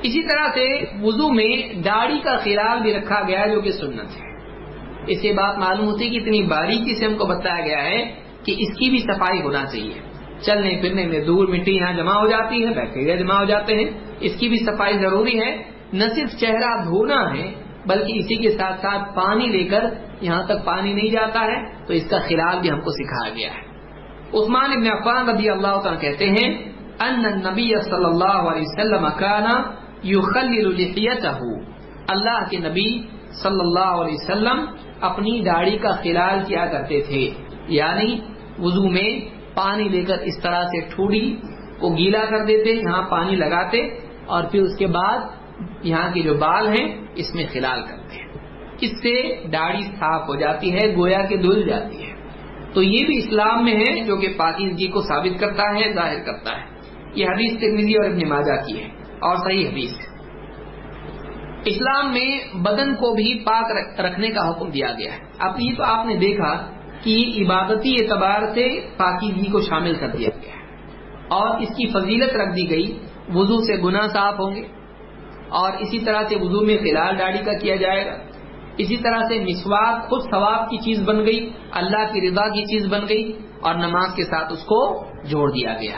اسی طرح سے وضو میں داڑھی کا خیال بھی رکھا گیا جو کہ سنت ہے۔ اس سے بات معلوم ہوتی ہے کہ اتنی باریکی سے ہم کو بتایا گیا ہے کہ اس کی بھی صفائی ہونا چاہیے۔ چلنے پھرنے میں دور مٹی یہاں جمع ہو جاتی ہے، بیکٹیریا جمع ہو جاتے ہیں۔ اس کی بھی صفائی ضروری ہے۔ نہ صرف چہرہ دھونا ہے بلکہ اسی کے ساتھ ساتھ پانی لے کر یہاں تک پانی نہیں جاتا ہے، تو اس کا خلال بھی ہم کو سکھایا گیا ہے۔ عثمان ابن عفان رضی اللہ تعالیٰ کہتے ہیں، ان نبی صلی اللہ علیہ وسلم اللہ کے نبی صلی اللہ علیہ وسلم اپنی داڑھی کا خلال کیا کرتے تھے۔ یعنی وضو میں پانی لے کر اس طرح سے ٹھوڑی کو گیلا کر دیتے، یہاں پانی لگاتے اور پھر اس کے بعد یہاں کے جو بال ہیں، اس میں خلال کرتے ہیں۔ اس سے داڑھی صاف ہو جاتی ہے، گویا کے دھل جاتی ہے۔ تو یہ بھی اسلام میں ہے، جو کہ پاکیزگی کو ثابت کرتا ہے، ظاہر کرتا ہے۔ یہ حدیث ترمیزی اور ابن ماجہ کی ہے، اور صحیح حدیث ہے۔ اسلام میں بدن کو بھی پاک رکھنے کا حکم دیا گیا ہے۔ اب یہ تو آپ نے دیکھا کہ عبادتی اعتبار سے پاکیزگی کو شامل کر دیا گیا ہے۔ اور اس کی فضیلت رکھ دی گئی، وضو سے گناہ صاف ہوں گے۔ اور اسی طرح سے وضو میں فلال داڑھی کا کیا جائے گا۔ اسی طرح سے مسواک خود ثواب کی چیز بن گئی، اللہ کی رضا کی چیز بن گئی اور نماز کے ساتھ اس کو جوڑ دیا گیا۔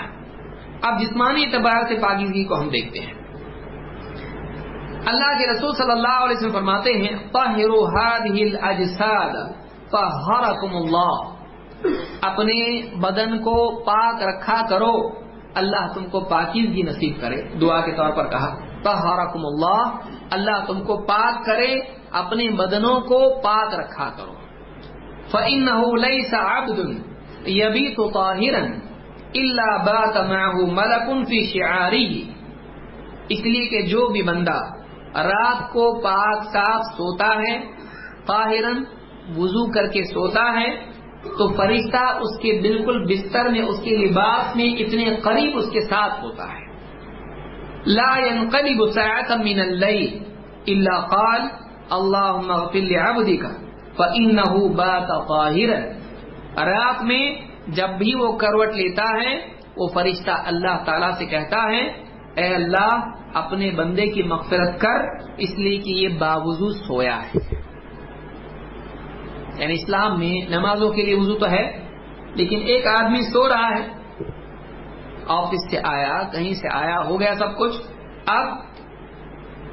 اب جسمانی اعتبار سے پاکیزگی کو ہم دیکھتے ہیں۔ اللہ کے رسول صلی اللہ علیہ وسلم فرماتے ہیں اللہ۔ اپنے بدن کو پاک رکھا کرو، اللہ تم کو پاکیزگی نصیب کرے۔ دعا کے طور پر کہا۔ طہرکم اللہ اللہ تم کو پاک کرے اپنے بدنوں کو پاک رکھا کرو۔ فَإِنَّهُ لَيْسَ عَبْدٌ، يَبِيتُ طَاهِرًا إِلَّا بَاتَ مَعْهُ مَلَكٌ فِي شِعَارِهِ۔ اس لیے کہ جو بھی بندہ رات کو پاک صاف سوتا ہے طاہرن وضو کر کے سوتا ہے، تو فرشتہ اس کے بالکل بستر میں، اس کے لباس میں اتنے قریب اس کے ساتھ ہوتا ہے۔ لا ينقلب ساعة من الليل الا قال، اللهم اغفر لعبدك فانه بات طاهرا. رات میں جب بھی وہ کروٹ لیتا ہے، وہ فرشتہ اللہ تعالی سے کہتا ہے، اے اللہ، اپنے بندے کی مغفرت کر، اس لیے کہ یہ باوضو سویا ہے۔ یعنی اسلام میں نمازوں کے لیے وضو تو ہے، لیکن ایک آدمی سو رہا ہے۔ آفس سے آیا، کہیں سے آیا، ہو گیا سب کچھ۔ اب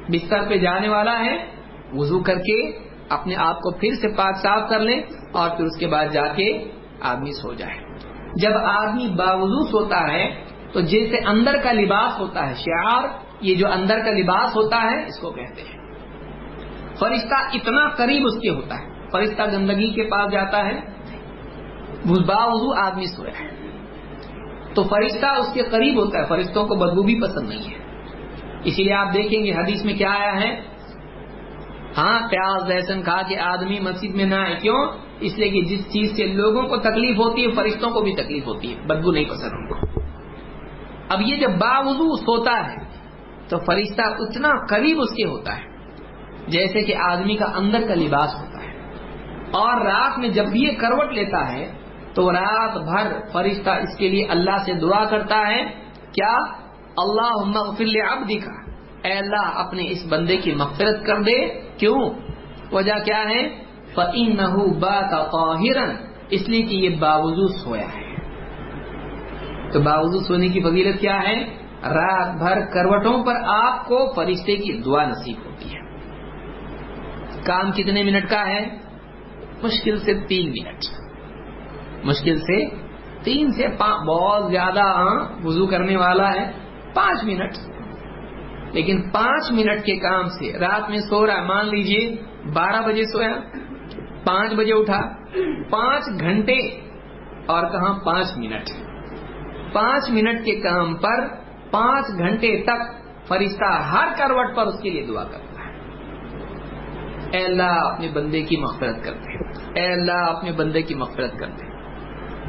بستر پہ جانے والا ہے، وضو کر کے اپنے آپ کو پھر سے پاک صاف کر لے اور پھر اس کے بعد جا کے آدمی سو جائے۔ جب آدمی باوضو سوتا ہے، تو جیسے اندر کا لباس ہوتا ہے، شعار، یہ جو اندر کا لباس ہوتا ہے، اس کو کہتے ہیں۔ فرشتہ اتنا قریب اس کے ہوتا ہے۔ فرشتہ گندگی کے پاس جاتا ہے۔ باوضو آدمی سویا ہے تو فرشتہ اس کے قریب ہوتا ہے، فرشتوں کو بدبو بھی پسند نہیں ہے۔ اسی لیے آپ دیکھیں گے حدیث میں کیا آیا ہے۔ ہاں پیاز لہسن کھا کے آدمی مسجد میں نہ آئے، کیوں؟ اس لیے کہ جس چیز سے لوگوں کو تکلیف ہوتی ہے، فرشتوں کو بھی تکلیف ہوتی ہے، بدبو نہیں پسند ان کو۔ اب یہ جب باوضو سوتا ہے، تو فرشتہ اتنا قریب اس کے ہوتا ہے، جیسے کہ آدمی کا اندر کا لباس ہوتا ہے۔ اور رات میں جب بھی یہ کروٹ لیتا ہے تو رات بھر فرشتہ اس کے لیے اللہ سے دعا کرتا ہے، کیا؟ اللہ اب دکھا اے اللہ، اپنے اس بندے کی مغفرت کر دے۔ کیوں؟ وجہ کیا ہے؟ اس لیے کہ یہ باوضو سویا ہے۔ تو باوضو سونے کی فضیلت کیا ہے؟ رات بھر کروٹوں پر آپ کو فرشتے کی دعا نصیب ہوتی ہے۔ کام کتنے منٹ کا ہے؟ مشکل سے تین منٹ۔ مشکل سے تین سے بہت زیادہ وضو کرنے والا ہے۔ پانچ منٹ۔ لیکن پانچ منٹ کے کام سے رات میں سو رہا مان لیجیے، بارہ بجے سویا، پانچ بجے اٹھا، پانچ گھنٹے۔ اور کہاں؟ پانچ منٹ۔ پانچ منٹ کے کام پر پانچ گھنٹے تک فرشتہ ہر کروٹ پر اس کے لیے دعا کرتا ہے۔ اے اللہ، اپنے بندے کی مغفرت کرتے اے اللہ، اپنے بندے کی مغفرت کرتے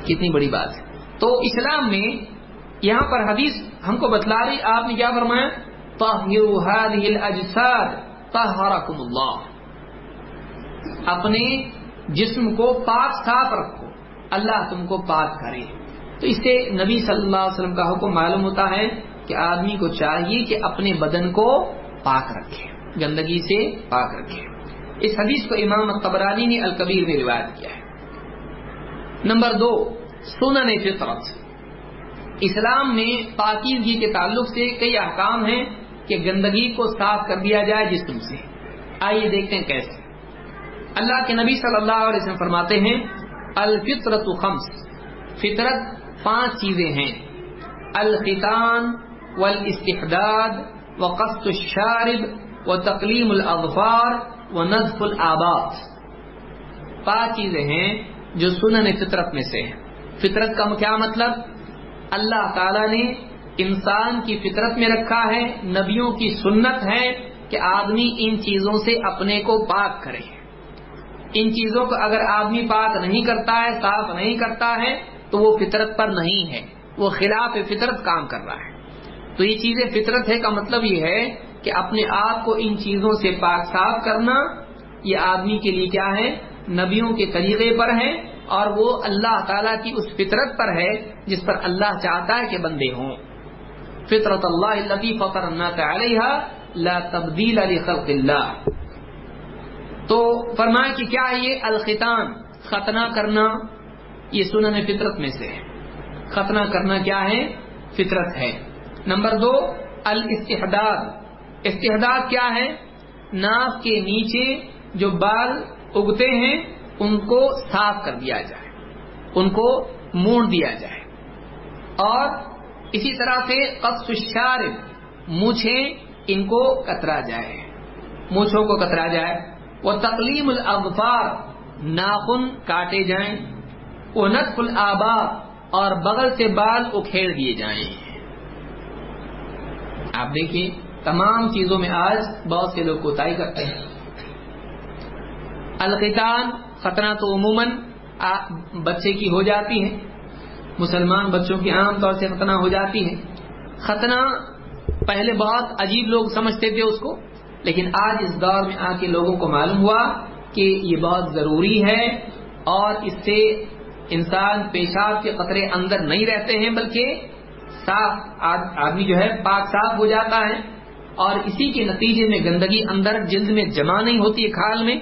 کتنی بڑی بات ہے۔ تو اسلام میں یہاں پر حدیث ہم کو بتلا رہی، آپ نے کیا فرمایا؟ اللہ۔ اپنے جسم کو پاک صاف رکھو، اللہ تم کو پاک کرے۔ تو اس سے نبی صلی اللہ علیہ وسلم کا حکم معلوم ہوتا ہے کہ آدمی کو چاہیے کہ اپنے بدن کو پاک رکھے، گندگی سے پاک رکھے۔ اس حدیث کو امام قبرانی نے الکبیر میں روایت کیا ہے۔ نمبر دو، سنن فطرت۔ اسلام میں پاکیزگی کے تعلق سے کئی احکام ہیں کہ گندگی کو صاف کر دیا جائے جسم سے۔ آئیے دیکھتے ہیں کیسے۔ اللہ کے نبی صلی اللہ علیہ وسلم فرماتے ہیں، الفطرت خمس۔ فطرت پانچ چیزیں ہیں۔ الختان والاستحداد وقص الشارب و تقلیم الاظفار و نظف الآباد۔ پانچ چیزیں ہیں۔ جو سنن فطرت میں سے ہیں۔ فطرت کا کیا مطلب؟ اللہ تعالی نے انسان کی فطرت میں رکھا ہے، نبیوں کی سنت ہے کہ آدمی ان چیزوں سے اپنے کو پاک کرے۔ ان چیزوں کو اگر آدمی پاک نہیں کرتا ہے، صاف نہیں کرتا ہے، تو وہ فطرت پر نہیں ہے۔ وہ خلاف فطرت کام کر رہا ہے۔ تو یہ چیزیں فطرت ہے کا مطلب یہ ہے کہ اپنے آپ کو ان چیزوں سے پاک، صاف کرنا، یہ آدمی کے لیے کیا ہے؟ نبیوں کے طریقے پر ہے اور وہ اللہ تعالیٰ کی اس فطرت پر ہے جس پر اللہ چاہتا ہے کہ بندے ہوں۔ فطرت اللہ فطر علیہ لا تبدیل علی خلق اللہ۔ تو فرمایا کہ کیا ہے یہ الختان، ختنہ کرنا یہ سنن فطرت میں سے ہے۔ ختنہ کرنا کیا ہے؟ فطرت ہے۔ نمبر دو، الاستحداد۔ استحداد کیا ہے؟ ناف کے نیچے جو بال اگتے ہیں، ان کو صاف کر دیا جائے، ان کو موڑ دیا جائے۔ اور اسی طرح سے قصف الشارب، مونچھیں ان کو کترا جائے۔ مونچھوں کو کترا جائے۔ وہ تقلیم الاغفار ناخن کاٹے جائیں۔ وہ نقف الآبا اور بغل سے بال اکھیڑ دیے جائیں۔ آپ دیکھیے تمام چیزوں میں آج بہت سے لوگ کوتاہی کرتے ہیں۔ القتان خطرہ تو عموماً بچے کی ہو جاتی ہے۔ مسلمان بچوں کی عام طور سے ختنہ ہو جاتی ہے۔ ختنہ پہلے بہت عجیب لوگ سمجھتے تھے اس کو، لیکن آج اس دور میں آ کے لوگوں کو معلوم ہوا کہ یہ بہت ضروری ہے اور اس سے انسان پیشاب کے قطرے اندر نہیں رہتے ہیں، بلکہ صاف آدمی جو ہے پاک صاف ہو جاتا ہے۔ اور اسی کے نتیجے میں گندگی اندر جلد میں جمع نہیں ہوتی ہے کھال میں۔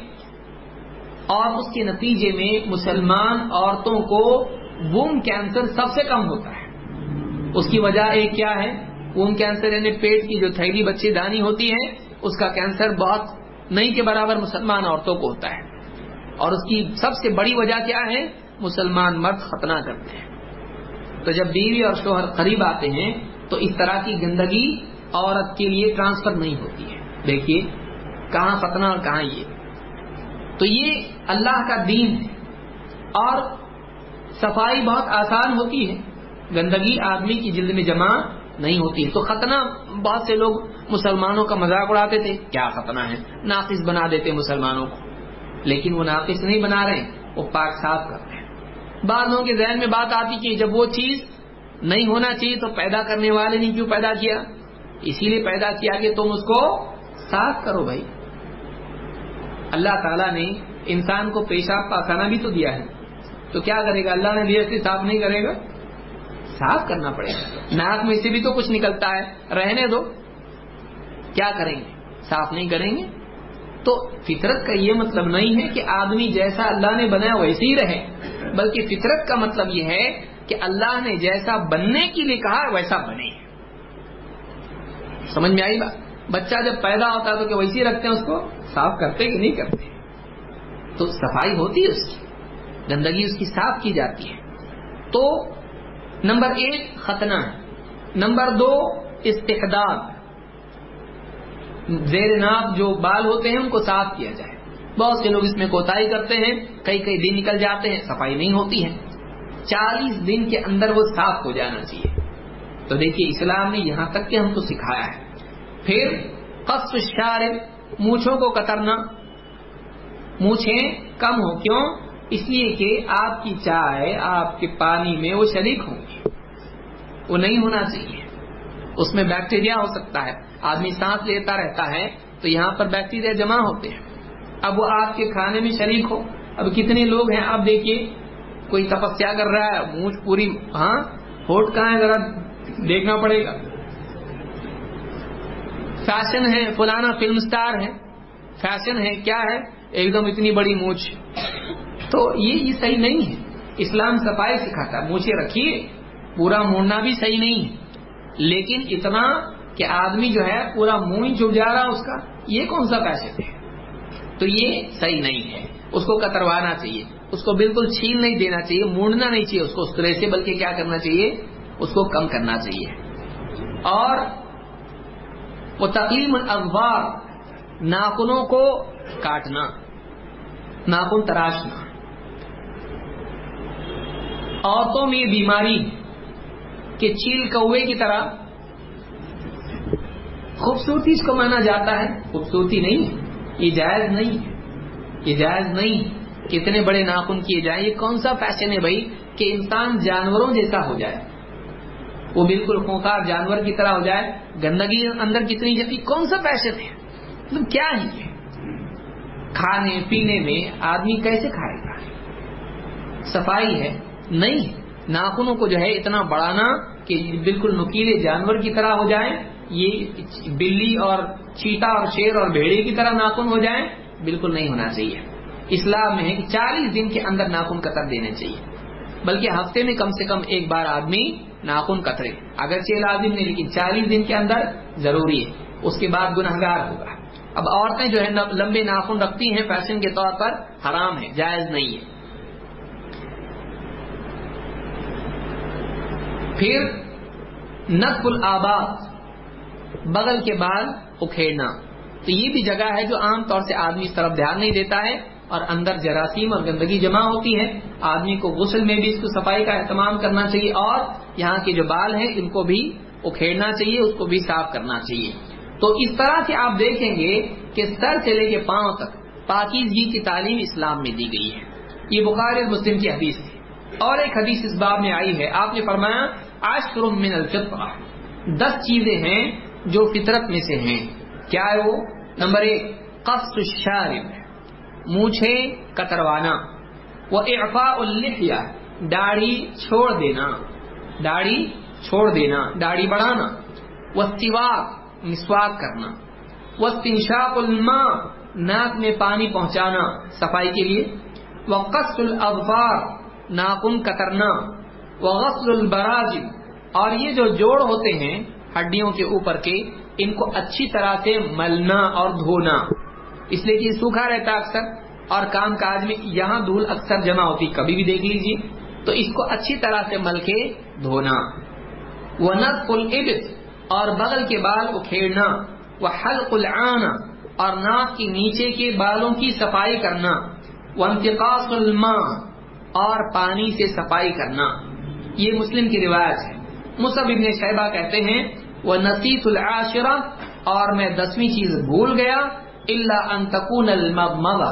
اور اس کے نتیجے میں مسلمان عورتوں کو ووم کینسر سب سے کم ہوتا ہے۔ اس کی وجہ ایک کیا ہے؟ ووم کینسر یعنی پیٹ کی جو تھیلی بچے دانی ہوتی ہے اس کا کینسر بہت نہیں کے برابر مسلمان عورتوں کو ہوتا ہے۔ اور اس کی سب سے بڑی وجہ کیا ہے؟ مسلمان مرد ختنہ کرتے ہیں۔ تو جب بیوی اور شوہر قریب آتے ہیں، تو اس طرح کی گندگی عورت کے لیے ٹرانسفر نہیں ہوتی ہے۔ دیکھیے، کہاں ختنہ اور کہاں یہ؟ تو یہ اللہ کا دین ہے اور صفائی بہت آسان ہوتی ہے۔ گندگی آدمی کی جلد میں جمع نہیں ہوتی۔ ہے تو ختنہ بہت سے لوگ مسلمانوں کا مذاق اڑاتے تھے۔ کیا ختنہ ہے؟ ناقص بنا دیتے مسلمانوں کو۔ لیکن وہ ناقص نہیں بنا رہے، وہ پاک صاف کر رہے ہیں۔ بعض لوگوں کے ذہن میں بات آتی کہ جب وہ چیز نہیں ہونا چاہیے تو پیدا کرنے والے نے کیوں پیدا کیا؟ اسی لیے پیدا کیا کہ تم اس کو صاف کرو بھائی۔ اللہ تعالیٰ نے انسان کو پیشاب پاخانہ بھی تو دیا ہے۔ تو کیا کرے گا؟ اللہ نے دیا سے صاف نہیں کرے گا؟ صاف کرنا پڑے گا۔ ناک میں سے بھی تو کچھ نکلتا ہے۔ رہنے دو۔ کیا کریں گے؟ صاف نہیں کریں گے؟ تو فطرت کا یہ مطلب نہیں ہے کہ آدمی جیسا اللہ نے بنایا ویسے ہی رہے۔ بلکہ فطرت کا مطلب یہ ہے کہ اللہ نے جیسا بننے کے لیے کہا، ویسا بنے۔ سمجھ میں آئی بات؟ بچہ جب پیدا ہوتا ہے تو کہ ویسے ہی رکھتے ہیں اس کو؟ صاف کرتے کہ نہیں کرتے؟ تو صفائی ہوتی ہے اس کی، گندگی اس کی صاف کی جاتی ہے۔ تو نمبر ایک ختنہ نمبر دو استحداد۔ زیر ناف جو بال ہوتے ہیں ان کو صاف کیا جائے۔ بہت سے لوگ اس میں کوتاہی کرتے ہیں، کئی کئی دن نکل جاتے ہیں، صفائی نہیں ہوتی ہے۔ چالیس دن کے اندر وہ صاف ہو جانا چاہیے۔ تو دیکھیے اسلام نے یہاں تک کہ ہم کو سکھایا ہے۔ پھر قصف شارب مونچھوں کو کترنا۔ مونچھیں کم ہو کیوں؟ اس لیے کہ آپ کی چائے آپ کے پانی میں وہ شریک ہوں۔ گے وہ نہیں ہونا چاہیے۔ اس میں بیکٹیریا ہو سکتا ہے۔ آدمی سانس لیتا رہتا ہے تو یہاں پر بیکٹیریا جمع ہوتے ہیں۔ اب وہ آپ کے کھانے میں شریک ہو۔ اب کتنے لوگ ہیں؟ آپ دیکھیے، کوئی تپسیا کر رہا ہے، مونچھ پوری ہاں؟ ہوٹ کہاں ہے؟ ذرا دیکھنا پڑے گا۔ فیشن ہے فلانا فلم سٹار ہے. فیشن ہے، کیا ہے؟ ایک دم اتنی بڑی مونچھ تو یہ صحیح نہیں ہے. اسلام صفائی سکھاتا ہے. مونچھے رکھیے. پورا موڑنا بھی صحیح نہیں ہے. لیکن اتنا کہ آدمی جو ہے، پورا منہ چپ جا رہا اس کا، یہ کون سا پیسے تھے تو یہ صحیح نہیں ہے. اس کو کتروانا چاہیے. اس کو بالکل چھین نہیں دینا چاہیے، مونڈنا نہیں چاہیے اس کو اس طرح سے، بلکہ کیا کرنا چاہیے؟ اس کو کم کرنا چاہیے. اور وہ تقلیم اخبار ناخنوں کو کاٹنا ناخن تراشنا۔ عورتوں میں بیماری کہ چیل کوے کی طرح خوبصورتی اس کو مانا جاتا ہے، خوبصورتی نہیں، یہ جائز نہیں، یہ جائز نہیں۔ کتنے بڑے ناخن کیے جائیں، یہ کون سا فیشن ہے بھائی کہ انسان جانوروں جیسا ہو جائے۔ وہ بالکل خونخار جانور کی طرح ہو جائے، گندگی اندر کتنی جلدی، کون سا فیشن ہے؟ مطلب کیا ہے؟ کھانے، پینے میں آدمی کیسے کھائے گا؟ صفائی ہے؟ نہیں، ناخنوں کو جو ہے اتنا بڑھانا کہ بالکل نکیلے جانور کی طرح ہو جائیں، یہ بلی اور چیتا اور شیر اور بھیڑے کی طرح ناخن ہو جائیں، بالکل نہیں ہونا چاہیے۔ اسلام میں ہے کہ چالیس دن کے اندر ناخن قطر دینے چاہیے۔ بلکہ ہفتے میں کم سے کم ایک بار آدمی ناخن قطرے۔ اگرچہ لازم نہیں، لیکن چالیس دن کے اندر ضروری ہے۔ اس کے بعد گنہگار ہوگا۔ اب عورتیں جو ہے لمبے ناخن رکھتی ہیں، فیشن کے طور پر حرام ہے، جائز نہیں ہے۔ پھر نقب الآباد، بغل کے بال اکھیڑنا۔ تو یہ بھی جگہ ہے جو عام طور سے آدمی اس طرف دھیان نہیں دیتا ہے۔ اور اندر جراثیم اور گندگی جمع ہوتی ہے آدمی کو غسل میں بھی اس کو صفائی کا اہتمام کرنا چاہیے اور یہاں کے جو بال ہیں، ان کو بھی اکھیڑنا چاہیے، اس کو بھی صاف کرنا چاہیے۔ تو اس طرح سے آپ دیکھیں گے کہ سر سے لے کے پاؤں تک پاکیزگی کی تعلیم اسلام میں دی گئی ہے۔ یہ بخار مسلم کی حدیث ہے اور ایک حدیث اس باب میں آئی ہے۔ آپ نے فرمایا عشر من الفطرہ۔ دس چیزیں ہیں جو فطرت میں سے ہیں۔ کیا ہے وہ؟ نمبر ایک قصد الشارب۔ مونچھے کتروانا۔ وہ اعفاء اللحیہ داڑھی چھوڑ دینا۔ داڑھی چھوڑ دینا، داڑھی بڑھانا۔ وہ مسواک کرنا۔ وہ تنشاق الماء، ناک میں پانی پہنچانا صفائی کے لیے۔ وہ قصل الابفار ناخن کترنا۔ وہ غسل البراج، اور یہ جو جوڑ ہوتے ہیں ہڈیوں کے اوپر کے، ان کو اچھی طرح سے ملنا اور دھونا۔ اس لیے کہ یہ سوکھا رہتا اکثر اور کام کاج میں یہاں دھول اکثر جمع ہوتی، کبھی بھی دیکھ لیجیے تو اس کو اچھی طرح سے مل کے دھونا۔ وہ نصف العبت اور بغل کے بال اکھیڑنا وہ حلق العانہ اور ناک کی نیچے کے بالوں کی صفائی کرنا۔ وہ انتقاص الماء، اور پانی سے صفائی کرنا۔ یہ مسلم کی روایت ہے۔ مصب ابن شہبہ کہتے ہیں وہ نصیف العاشرہ اور میں دسویں چیز بھول گیا۔ اللہ انتقون المغمغ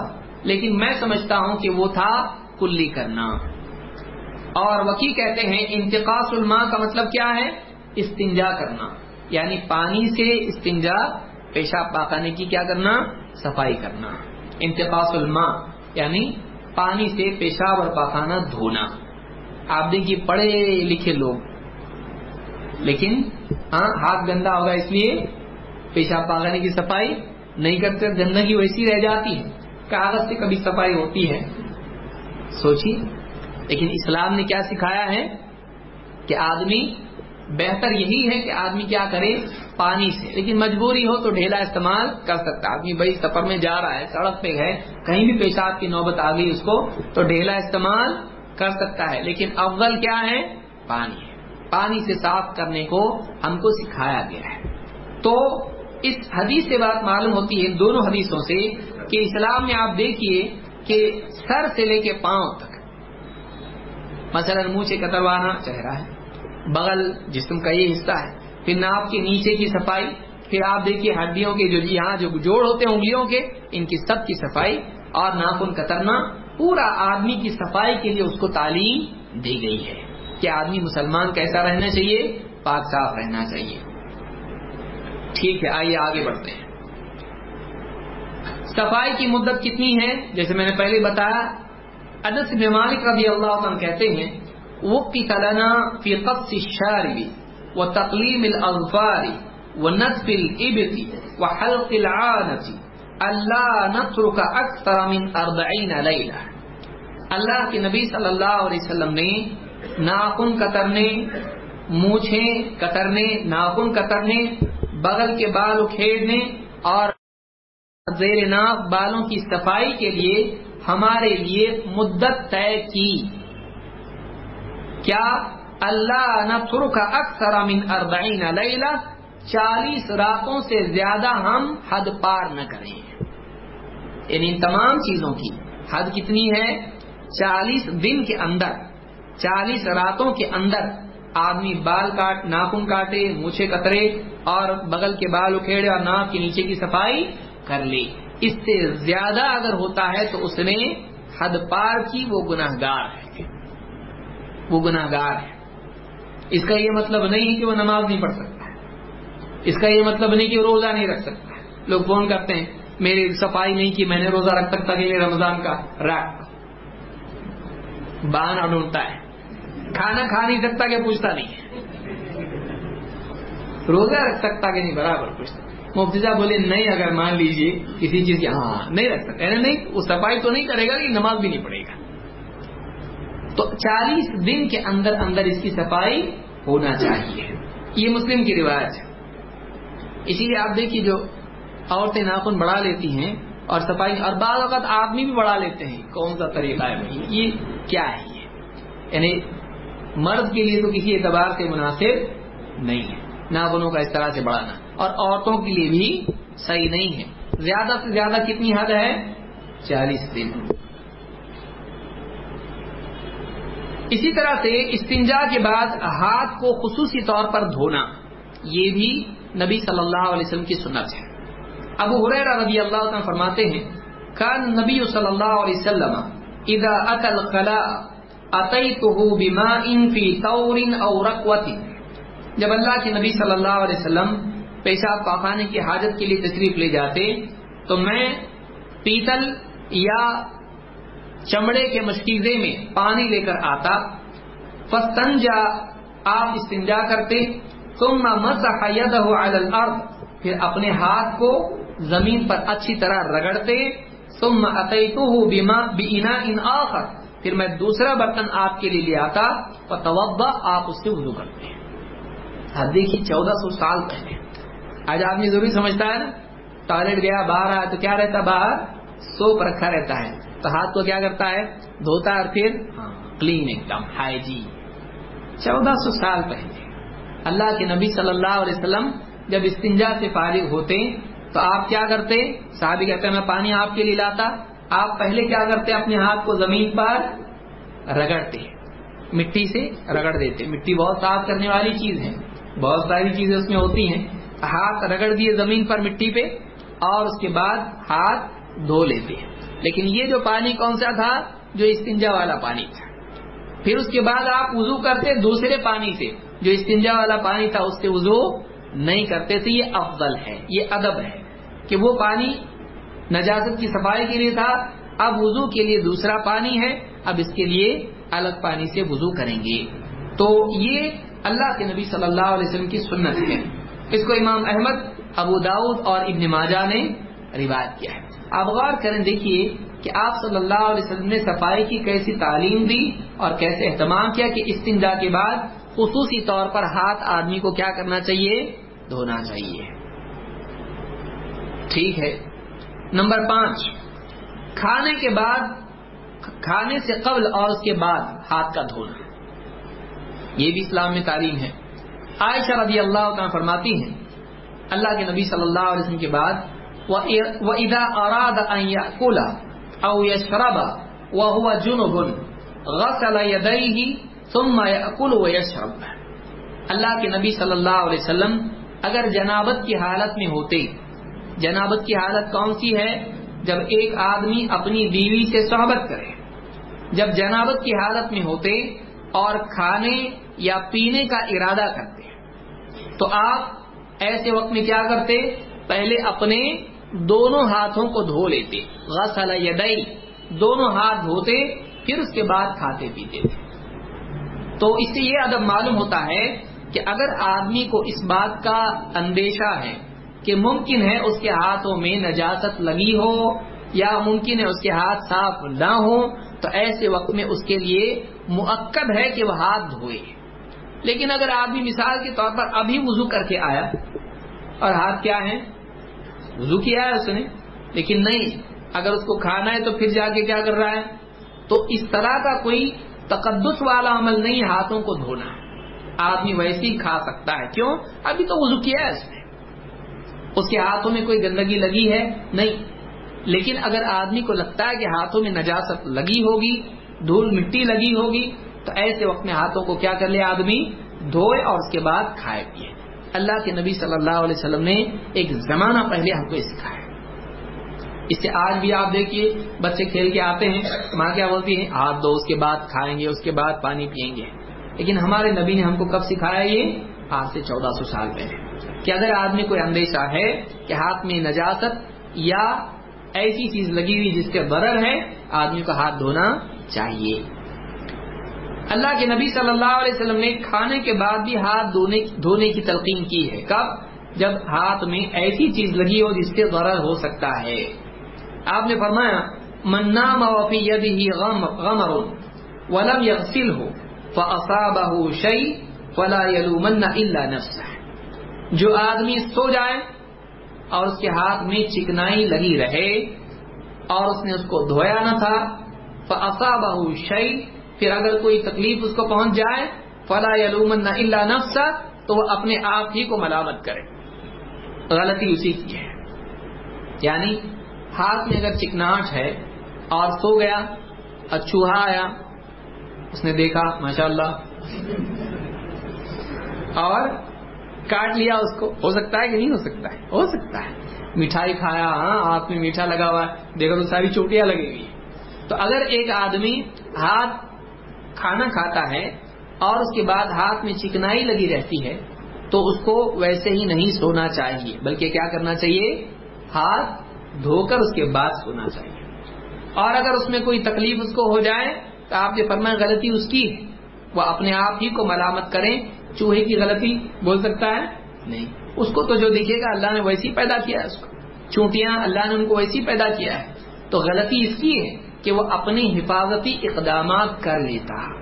لیکن میں سمجھتا ہوں کہ وہ تھا کلی کرنا۔ اور وکی کہتے ہیں انتقاص الماء کا مطلب کیا ہے؟ استنجا کرنا۔ یعنی پانی سے استنجا، پیشاب پاخانے کی کیا کرنا؟ صفائی کرنا۔ انتقاص الماء یعنی پانی سے پیشاب اور پاخانہ دھونا۔ آپ دیکھیے پڑھے لکھے لوگ۔ لیکن ہاں ہاتھ گندا ہوگا اس لیے پیشاب پاخانے کی صفائی نہیں کرتے گندگی ویسی رہ جاتی ہے کاغذ سے کبھی صفائی ہوتی ہے۔ سوچیے۔ لیکن اسلام نے کیا سکھایا ہے کہ آدمی بہتر یہی ہے کہ آدمی کیا کرے پانی سے۔ لیکن مجبوری ہو تو ڈھیلا استعمال کر سکتا آدمی بھائی سفر میں جا رہا ہے، سڑک پہ ہے، کہیں بھی پیشاب کی نوبت آ گئی اس کو تو ڈھیلا استعمال کر سکتا ہے۔ لیکن افضل کیا ہے؟ پانی ہے۔ پانی سے صاف کرنے کو ہم کو سکھایا گیا ہے۔ تو اس حدیث سے بات معلوم ہوتی ہے دونوں حدیثوں سے کہ اسلام میں آپ دیکھیے کہ سر سے لے کے پاؤں تک، مثلا منہ سے کتروانا چہرہ ہے، بغل جسم کا یہ حصہ ہے، پھر ناپ کے نیچے کی صفائی، پھر آپ دیکھیے ہڈیوں کے جو یہاں جو جوڑ ہوتے ہیں انگلیوں کے، ان کی سب کی صفائی اور ناخن کترنا پورا آدمی کی صفائی کے لیے اس کو تعلیم دی گئی ہے کہ آدمی مسلمان کیسا رہنا چاہیے، پاک صاف رہنا چاہیے۔ ٹھیک ہے، آئیے آگے بڑھتے ہیں۔ صفائی کی مدت کتنی ہے؟ جیسے میں نے پہلے بتایا ادس مالک رضی اللہ عنہ کہتے ہیں، وقت لنا فی قبض الشارب و تقلیم الاظفار و نصف الابط و حلق العانة اللہ نترک اکثر من اربعین لیلہ۔ اللہ کے نبی صلی اللہ علیہ وسلم نے ناخن کترنے مونچھے کترنے، ناخن کترنے بغل کے بال اکھیڑنے اور زیر ناف بالوں کی صفائی کے لیے ہمارے لیے مدت طے کی۔ کیا اللہ نفر کا اکثر من اربعین لیلہ چالیس راتوں سے زیادہ ہم حد پار نہ کریں؟ یعنی ان تمام چیزوں کی حد کتنی ہے؟ چالیس دن کے اندر، چالیس راتوں کے اندر۔ آدمی بال کاٹ، ناخن کاٹے مچھے کترے اور بغل کے بال اکھیڑے اور ناک کے نیچے کی صفائی کر لے۔ اس سے زیادہ اگر ہوتا ہے تو اس نے حد پار کی وہ گناہ گار ہے۔ وہ گناہ گار ہے۔ اس کا یہ مطلب نہیں کہ وہ نماز نہیں پڑھ سکتا اس کا یہ مطلب نہیں کہ وہ روزہ نہیں رکھ سکتا لوگ فون کرتے ہیں، میری صفائی نہیں کی، میں نے روزہ رکھ سکتا کہ رمضان کا رکھ بہانا ڈھونڈتا ہے۔ کھانا کھا نہیں سکتا کہ پوچھتا نہیں روزہ رکھ سکتا کہ نہیں، برابر پوچھتا۔ مفتی صاحب بولے، نہیں، اگر مان لیجیے کسی چیز کی ہاں نہیں رکھ سکتا۔ یعنی نہیں، وہ صفائی تو نہیں کرے گا، لیکن نماز بھی نہیں پڑے گا۔ تو چالیس دن کے اندر اندر اس کی صفائی ہونا چاہیے۔ یہ مسلم کی روایت ہے۔ اسی لیے آپ دیکھیے، جو عورتیں ناخن بڑھا لیتی ہیں اور صفائی، اور بعض اوقات آدمی بھی بڑھا لیتے ہیں۔ کون سا طریقہ ہے؟ یہ کیا ہے یہ؟ یعنی مرد کے لیے تو کسی اعتبار سے مناسب نہیں ہے۔ ناخنوں کا اس طرح سے بڑھانا۔ اور عورتوں کے لیے بھی صحیح نہیں ہے۔ زیادہ سے زیادہ کتنی حد ہے؟ چالیس دن۔ اسی طرح سے استنجا کے بعد ہاتھ کو خصوصی طور پر دھونا، یہ بھی نبی صلی اللہ علیہ وسلم کی سنت ہے۔ ابو حریر رضی اللہ عنہ فرماتے ہیں، کان نبی صلی اللہ علیہ وسلم اذا اتل خلا اتیتہ بماء فی طور او رقوت جب اللہ کے نبی صلی اللہ علیہ وسلم پیشاب پاخانے کی حاجت کے لیے تشریف لے جاتے، تو میں پیتل یا چمڑے کے مشکیزے میں پانی لے کر آتا۔ فستنجا آپ استنجا کرتے۔ ثم مسح يده على الارض۔ پھر اپنے ہاتھ کو زمین پر اچھی طرح رگڑتے۔ ثم اتيته بما باناء اخر پھر میں دوسرا برتن آپ کے لیے لے آتا، فتوضا، آپ اس سے وضو کرتے اب دیکھیے چودہ سو سال پہلے۔ آج آدمی ضروری سمجھتا ہے نا، ٹوائلٹ گیا، باہر آیا تو کیا رہتا باہر؟ سوپ رکھا رہتا ہے۔ تو ہاتھ کو کیا کرتا ہے؟ دھوتا اور پھر کلین ایک دم ہائیجین چودہ سو سال پہلے۔ اللہ کے نبی صلی اللہ علیہ وسلم جب استنجا سے فارغ ہوتے، تو آپ کیا کرتے؟ صحابی کہتے ہیں، میں پانی آپ کے لیے لاتا۔ آپ پہلے کیا کرتے اپنے ہاتھ کو زمین پر رگڑتے مٹی سے رگڑ دیتے مٹی بہت صاف کرنے والی چیز ہے۔ بہت ساری چیزیں اس میں ہوتی ہیں۔ ہاتھ رگڑ دیے زمین پر مٹی پہ اور اس کے بعد ہاتھ دھو لیتے ہیں۔ لیکن یہ جو پانی کون سا تھا؟ جو استنجا والا پانی تھا۔ پھر اس کے بعد آپ وضو کرتے دوسرے پانی سے۔ جو استنجا والا پانی تھا، اس سے وضو نہیں کرتے تھے۔ یہ افضل ہے، یہ ادب ہے کہ وہ پانی نجازت کی صفائی کے لیے تھا، اب وضو کے لیے دوسرا پانی ہے، اب اس کے لیے الگ پانی سے وضو کریں گے۔ تو یہ اللہ کے نبی صلی اللہ علیہ وسلم کی سنت ہے۔ اس کو امام احمد، ابو داود اور ابن ماجہ نے روایت کیا ہے۔ آپ غور کریں، دیکھیے کہ آپ صلی اللہ علیہ وسلم نے صفائی کی کیسی تعلیم دی اور کیسے اہتمام کیا کہ استنجا کے بعد خصوصی طور پر ہاتھ آدمی کو کیا کرنا چاہیے؟ دھونا چاہیے۔ ٹھیک ہے۔ نمبر پانچ، کھانے کے بعد، کھانے سے قبل اور اس کے بعد ہاتھ کا دھونا۔ یہ بھی اسلام میں تعلیم ہے۔ عائشہ رضی اللہ تعالیٰ فرماتی ہیں، اللہ کے نبی صلی اللہ علیہ وسلم کے بعد، وَإِذَا أَرَادَ أَن يَأْكُلَ أَوْ يَشْرَبَ وَهُوَ جُنُبٌ، غَسَلَ يَدَيْهِ ثُمَّ يَأْكُلُ وَيَشْرَبَ. اللہ کے نبی صلی اللہ علیہ وسلم اگر جنابت کی حالت میں ہوتے جنابت کی حالت کون سی ہے؟ جب ایک آدمی اپنی بیوی سے صحبت کرے، جب جنابت کی حالت میں ہوتے اور کھانے یا پینے کا ارادہ کرتے، تو آپ ایسے وقت میں کیا کرتے؟ پہلے اپنے دونوں ہاتھوں کو دھو لیتے، غسل یدئی دونوں ہاتھ دھوتے، پھر اس کے بعد کھاتے پیتے۔ تھے تو اس سے یہ ادب معلوم ہوتا ہے کہ اگر آدمی کو اس بات کا اندیشہ ہے کہ ممکن ہے اس کے ہاتھوں میں نجاست لگی ہو یا ممکن ہے اس کے ہاتھ صاف نہ ہو، تو ایسے وقت میں اس کے لیے مؤکد ہے کہ وہ ہاتھ دھوئے۔ لیکن اگر آدمی مثال کے طور پر ابھی وضو کر کے آیا، اور ہاتھ کیا ہے وضو کیا ہے اس نے؟ لیکن نہیں، اگر اس کو کھانا ہے تو پھر جا کے کیا کر رہا ہے؟ تو اس طرح کا کوئی تقدس والا عمل نہیں ہاتھوں کو دھونا۔ آدمی ویسے ہی کھا سکتا ہے۔ کیوں؟ ابھی تو وضو کیا ہے اس نے؟ اس کے ہاتھوں میں کوئی گندگی لگی ہے؟ نہیں. لیکن اگر آدمی کو لگتا ہے کہ ہاتھوں میں نجاست لگی ہوگی، دھول مٹی لگی ہوگی، تو ایسے وقت میں ہاتھوں کو کیا کر لے آدمی؟ دھوئے اور اس کے بعد کھائے پیے. اللہ کے نبی صلی اللہ علیہ وسلم نے ایک زمانہ پہلے ہم کو سکھایا. اس سے آج بھی آپ دیکھیے، بچے کھیل کے آتے ہیں، ماں کیا بولتی ہے ہاتھ دو اس کے بعد کھائیں گے، اس کے بعد پانی پیئیں گے. لیکن ہمارے نبی نے ہم کو کب سکھایا یہ؟ آج سے چودہ سو سال پہلے. کہ اگر آدمی کوئی اندیشہ ہے کہ ہاتھ میں نجاست یا ایسی چیز لگی ہوئی جس کے برر ہے، آدمی کو ہاتھ دھونا چاہیے۔ اللہ کے نبی صلی اللہ علیہ وسلم نے کھانے کے بعد بھی ہاتھ دھونے کی تلقین کی ہے۔ کب؟ جب ہاتھ میں ایسی چیز لگی ہو جس سے غرض ہو سکتا ہے۔ آپ نے فرمایا منا موفی یدی غمر ولم یغسل ہو فاصابه شيء فلا يلومن الا نفسه جو آدمی سو جائے اور اس کے ہاتھ میں چکنائی لگی رہے اور اس نے اس کو دھویا نہ تھا فاصابه شيء، پھر اگر کوئی تکلیف اس کو پہنچ جائے، فلا يلومن الا نفسه، تو وہ اپنے آپ ہی کو ملامت کرے۔ غلطی اسی کی ہے۔ یعنی ہاتھ میں اگر چکناٹ ہے اور سو گیا، اور چوہا آیا، اس نے دیکھا ماشاء اللہ اور کاٹ لیا اس کو۔ ہو سکتا ہے کہ نہیں ہو سکتا ہے؟ ہو سکتا ہے۔ مٹھائی کھایا ہاں ہاتھ میں میٹھا لگا ہوا ہے۔ دیکھو تو ساری چوٹیاں لگے گی تو اگر ایک آدمی ہاتھ کھانا کھاتا ہے اور اس کے بعد ہاتھ میں چکنائی لگی رہتی ہے، تو اس کو ویسے ہی نہیں سونا چاہیے، بلکہ کیا کرنا چاہیے؟ ہاتھ دھو کر اس کے بعد سونا چاہیے۔ اور اگر اس میں کوئی تکلیف اس کو ہو جائے، تو آپ نے فرمایا غلطی اس کی وہ اپنے آپ ہی کو ملامت کریں۔ چوہے کی غلطی بول سکتا ہے؟ نہیں۔ اس کو تو جو دیکھے گا، اللہ نے ویسی پیدا کیا ہے اس کو۔ چونٹیاں، اللہ نے ان کو ویسی پیدا کیا ہے۔ تو غلطی اس کی ہے کہ وہ اپنی حفاظتی اقدامات کر لیتا۔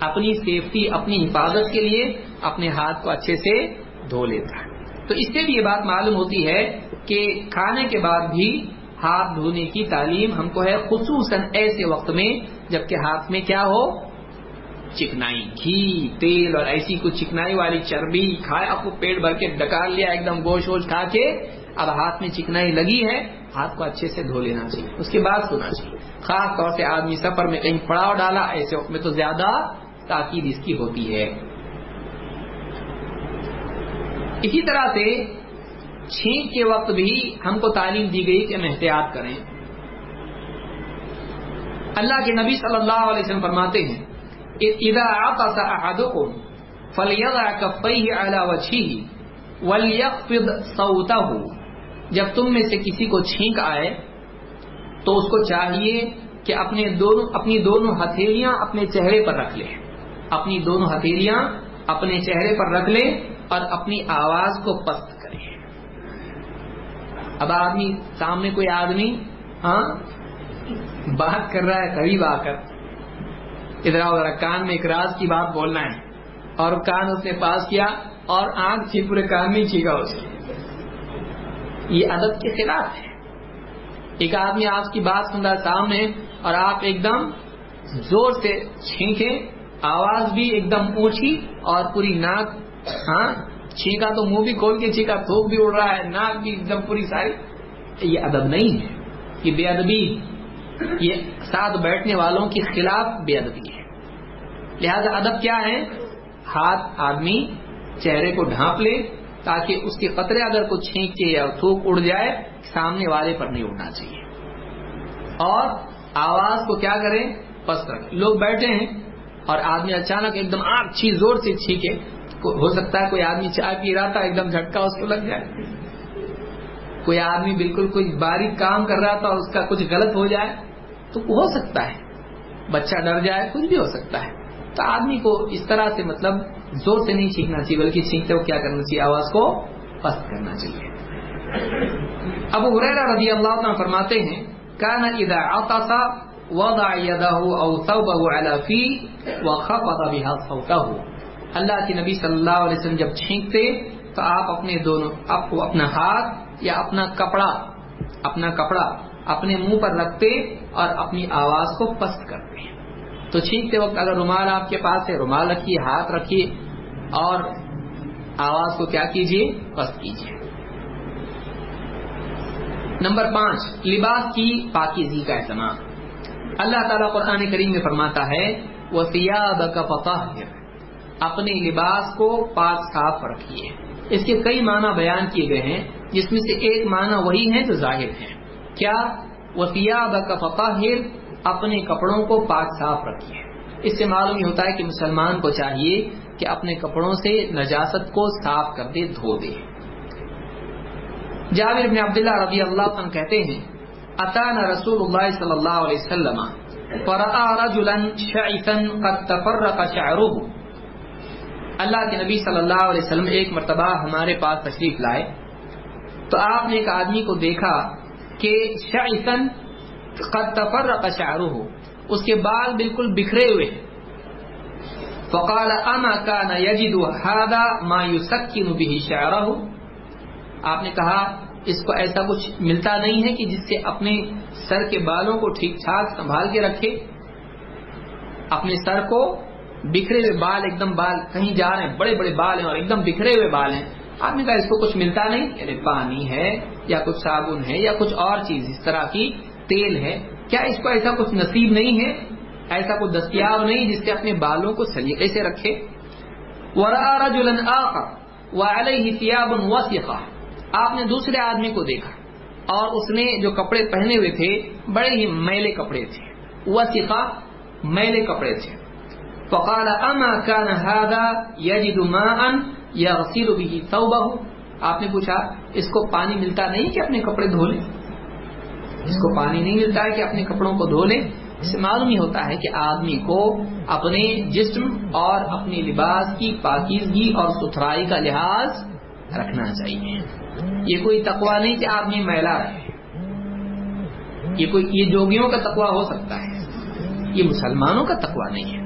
اپنی سیفٹی اپنی حفاظت کے لیے اپنے ہاتھ کو اچھے سے دھو لیتا۔ ہے تو اس سے بھی یہ بات معلوم ہوتی ہے کہ کھانے کے بعد بھی ہاتھ دھونے کی تعلیم ہم کو ہے خصوصاً ایسے وقت میں، جبکہ ہاتھ میں کیا ہو؟ چکنائی، گھی، تیل اور ایسی کچھ چکنائی والی چربی کھایا آپ کو پیٹ بھر کے ڈکار لیا، ایک دم گوشت ووش کھا کے اب ہاتھ میں چکنائی لگی ہے، ہاتھ کو اچھے سے دھو لینا چاہیے، اس کے بعد سونا چاہیے۔ خاص طور سے آدمی سفر میں کہیں پڑاؤ ڈالا، ایسے وقت میں تو زیادہ تاکید اس کی ہوتی ہے۔ اسی طرح سے چھینک کے وقت بھی ہم کو تعلیم دی گئی کہ ہم احتیاط کریں۔ اللہ کے نبی صلی اللہ علیہ وسلم فرماتے ہیں اذا عطس احدكم فليضع كفيه على وجهه وليخفض صوته۔ جب تم میں سے کسی کو چھینک آئے، تو اس کو چاہیے کہ اپنے دونوں، اپنی دونوں ہتھیلیاں اپنے چہرے پر رکھ لے۔ اپنی دونوں ہتھیلیاں اپنے چہرے پر رکھ لے اور اپنی آواز کو پست کرے۔ اب آدمی، سامنے کوئی آدمی ہاں بات کر رہا ہے قریب آ کر۔ ادھر ادھر کان میں ایک کی بات بولنا ہے۔ اور کان اس نے پاس کیا اور آنکھ چھی پورے کان میں چھینکا اس یہ ادب کے خلاف ہے۔ ایک آدمی آپ کی بات سن رہا سامنے اور آپ ایک دم زور سے چھینکے آواز بھی ایک دم اونچی اور پوری ناک ہاں چھینکا تو منہ بھی کھول کے چھینکا تھوک بھی اڑ رہا ہے، ناک بھی ایک دم پوری ساری۔ یہ ادب نہیں ہے۔ یہ بے ادبی یہ ساتھ بیٹھنے والوں کے خلاف بے ادبی ہے۔ لہذا ادب کیا ہے؟ ہاتھ آدمی چہرے کو ڈھانپ لے تاکہ اس کے قطرے اگر کچھ چھینک کے یا تھوک اڑ جائے، سامنے والے پر نہیں اڑنا چاہیے۔ اور آواز کو کیا کریں؟ پس رکھ لوگ بیٹھے ہیں اور آدمی اچانک ایک دم آگ چھی زور سے چھینکے۔ ہو سکتا ہے کوئی آدمی چائے پی رہا تھا، ایک دم جھٹکا اس کو لگ جائے۔ کوئی آدمی بالکل کوئی باریک کام کر رہا تھا اور اس کا کچھ غلط ہو جائے۔ تو ہو سکتا ہے۔ بچہ ڈر جائے، کچھ بھی ہو سکتا ہے۔ تو آدمی کو اس طرح سے مطلب زور سے نہیں سیکھنا چاہیے، بلکہ سیکھتے ہو کیا کرنا چاہیے، آواز کو پست کرنا چاہیے۔ اب حریرہ رضی اللہ عنہ فرماتے ہیں، کان اذا عطس وضع يده او ثوبه على فيه وخفض بها صوته. اللہ کے نبی صلی اللہ علیہ وسلم جب چھینکتے، تو آپ اپنے دونوں، آپ کو اپنا ہاتھ یا اپنا کپڑا اپنا کپڑا اپنے منہ پر رکھتے اور اپنی آواز کو پست کرتے تو چھینکتے وقت اگر رومال آپ کے پاس ہے، رومال رکھیے، ہاتھ رکھیے اور آواز کو کیا کیجیے پست کیجیے نمبر پانچ، لباس کی پاکیزی کا اہتمام۔ اللہ تعالیٰ قرآن کریم میں فرماتا ہے، وہ سیاب کا فتح اپنے لباس کو پاک صاف رکھیے۔ اس کے کئی معنی بیان کیے گئے ہیں، جس میں سے ایک معنی وہی ہے جو ظاہر ہے کیا؟ وہ کا اپنے کپڑوں کو پاک صاف رکھیے۔ اس سے معلوم یہ ہوتا ہے کہ مسلمان کو چاہیے کہ اپنے کپڑوں سے نجاست کو صاف کر دے، دھو دے۔ جابر بن عبداللہ رضی اللہ عنہ کہتے ہیں، اتانا رسول اللہ صلی اللہ علیہ وسلم فرآ رجلا شعثا قد تفرق شعره۔ اللہ کے نبی صلی اللہ علیہ وسلم ایک مرتبہ ہمارے پاس تشریف لائے۔ تو آپ نے ایک آدمی کو دیکھا کہ شعثا قد تفرق شعره، اس کے بال بالکل بکھرے ہوئے فقال، اما كان يجد هذا ما يسكن به شعره؟ آپ نے کہا، اس کو ایسا کچھ ملتا نہیں ہے کہ جس سے اپنے سر کے بالوں کو ٹھیک ٹھاک سنبھال کے رکھے۔ اپنے سر کو بکھرے ہوئے بال، ایک دم بال کہیں جا رہے ہیں، بڑے بڑے بال ہیں اور ایک دم بکھرے ہوئے بال ہیں۔ آپ نے کہا اس کو کچھ ملتا نہیں یعنی پانی ہے یا کچھ صابن ہے یا کچھ اور چیز، اس طرح کی تیل ہے۔ کیا اس کو ایسا کچھ نصیب نہیں ہے؟ ایسا کچھ دستیاب نہیں جس سے اپنے بالوں کو سلیقے سے رکھے۔ آپ نے دوسرے آدمی کو دیکھا اور اس نے جو کپڑے پہنے ہوئے تھے، بڑے ہی میلے کپڑے تھے۔ وہ میلے کپڑے تھے۔ فقال اما كان هذا يجد ماء يغسل به ثوبه، آپ نے پوچھا، اس کو پانی ملتا نہیں کہ اپنے کپڑے دھو لے اس کو پانی نہیں ملتا ہے کہ اپنے کپڑوں کو دھو لے اس سے معلوم ہی ہوتا ہے کہ آدمی کو اپنے جسم اور اپنی لباس کی پاکیزگی اور ستھرائی کا لحاظ رکھنا چاہیے۔ یہ کوئی تقوا نہیں کہ آدمی میلا رہے یہ کوئی، یہ جوگیوں کا تقوا ہو سکتا ہے۔ یہ مسلمانوں کا تقوا نہیں ہے۔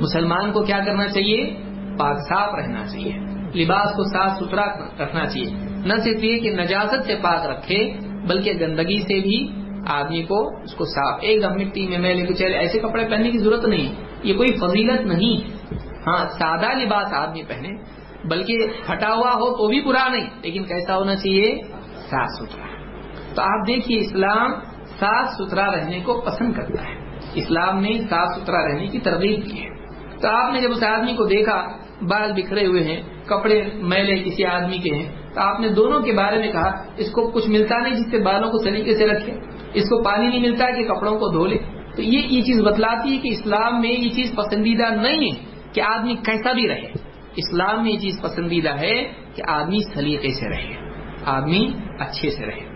مسلمان کو کیا کرنا چاہیے؟ پاک صاف رہنا چاہیے۔ لباس کو صاف ستھرا رکھنا چاہیے۔ نہ صرف یہ کہ نجازت سے پاک رکھے، بلکہ گندگی سے بھی آدمی کو اس کو صاف، ایک دم مٹی میں میلے کو چلے، ایسے کپڑے پہننے کی ضرورت نہیں۔ یہ کوئی فضیلت نہیں۔ ہاں سادہ لباس آدمی پہنے، بلکہ پھٹا ہوا ہو تو بھی برا نہیں، لیکن کیسا ہونا چاہیے؟ صاف ستھرا۔ تو آپ دیکھیے، اسلام صاف ستھرا رہنے کو پسند کرتا ہے۔ اسلام نے صاف ستھرا رہنے کی ترغیب کی ہے۔ تو آپ نے جب اس آدمی کو دیکھا بال بکھرے ہوئے ہیں، کپڑے میلے کسی آدمی کے ہیں۔ تو آپ نے دونوں کے بارے میں کہا، اس کو کچھ ملتا نہیں جس سے بالوں کو سلیقے سے رکھے۔ اس کو پانی نہیں ملتا کہ کپڑوں کو دھو لے۔ تو یہ یہ چیز بتلاتی ہے کہ اسلام میں یہ چیز پسندیدہ نہیں ہے کہ آدمی کیسا بھی رہے۔ اسلام میں یہ چیز پسندیدہ ہے کہ آدمی سلیقے سے رہے، آدمی اچھے سے رہے۔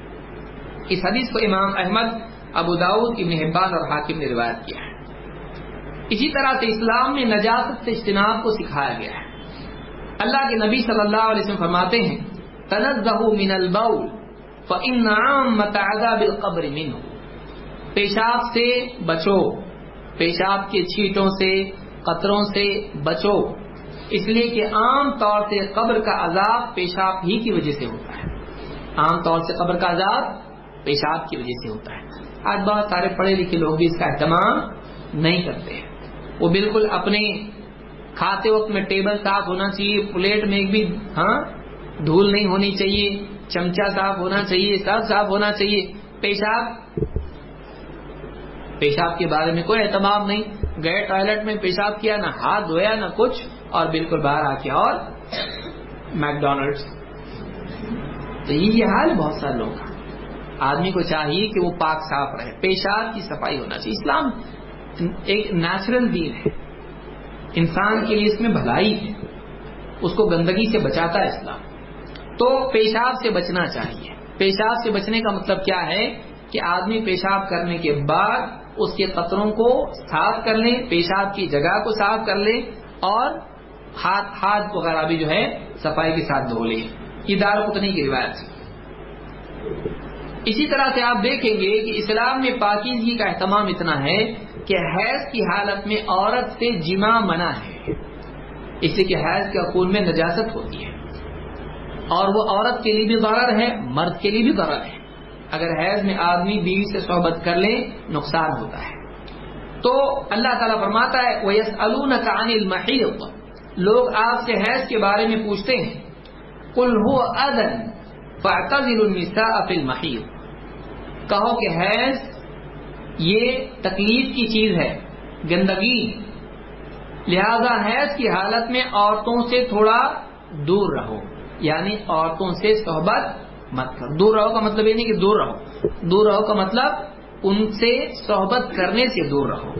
اس حدیث کو امام احمد، ابو داود ابن حبان اور حاکم نے روایت کیا ہے۔ اسی طرح سے اسلام میں نجاست سے اجتناب کو سکھایا گیا ہے۔ اللہ کے نبی صلی اللہ علیہ وسلم فرماتے ہیں تنزہ من البول فإن عامة عذاب القبر منه پیشاب سے بچو، پیشاب کے چھیٹوں سے، قطروں سے بچو۔ اس لیے کہ عام طور سے قبر کا عذاب پیشاب ہی کی وجہ سے ہوتا ہے۔ عام طور سے قبر کا عذاب پیشاب کی وجہ سے ہوتا ہے۔ آج بہت سارے پڑھے لکھے لوگ بھی اس کا اہتمام نہیں کرتے ہیں۔ وہ بالکل اپنے کھاتے وقت میں ٹیبل صاف ہونا چاہیے، پلیٹ میں ایک بھی ہاں دھول نہیں ہونی چاہیے چمچا صاف ہونا چاہیے سب صاف ہونا چاہیے۔ پیشاب؟ پیشاب کے بارے میں کوئی اہتمام نہیں۔ گئے ٹوائلٹ میں پیشاب کیا، نہ ہاتھ دھویا، نہ کچھ، اور بالکل باہر آ کے، اور میکڈونلڈس تو یہ حال بہت سارے لوگوں کا آدمی کو چاہیے کہ وہ پاک صاف رہے۔ پیشاب کی صفائی ہونا چاہیے۔ اسلام ایک نیچرل دین ہے۔ انسان کے لیے اس میں بھلائی ہے۔ اس کو گندگی سے بچاتا ہے اسلام۔ تو پیشاب سے بچنا چاہیے۔ پیشاب سے بچنے کا مطلب کیا ہے؟ کہ آدمی پیشاب کرنے کے بعد اس کے قطروں کو صاف کر لیں پیشاب کی جگہ کو صاف کر لیں اور ہاتھ ہاتھ وغیرہ بھی جو ہے صفائی کے ساتھ دھو لیں یہ دار پتنی کی روایت اسی طرح سے آپ دیکھیں گے کہ اسلام میں پاکیزگی کا اہتمام اتنا ہے کہ حیض کی حالت میں عورت سے جمع منع ہے۔ اس سے کہ حیض کے خون میں نجاست ہوتی ہے۔ اور وہ عورت کے لیے بھی ضرر ہے، مرد کے لیے بھی ضرر ہے۔ اگر حیض میں آدمی بیوی سے صحبت کر لے، نقصان ہوتا ہے۔ تو اللہ تعالیٰ فرماتا ہے وہ یس المحیط لوگ آپ سے حیض کے بارے میں پوچھتے ہیں۔ کل ہو ادن فاطل النساء فی المحیط کہو کہ حیض یہ تکلیف کی چیز ہے، گندگی۔ لہذا حیض کی حالت میں عورتوں سے تھوڑا دور رہو یعنی عورتوں سے صحبت مت کرو۔ دور رہو کا مطلب یہ نہیں کہ دور رہو دور رہو کا مطلب ان سے صحبت کرنے سے دور رہو۔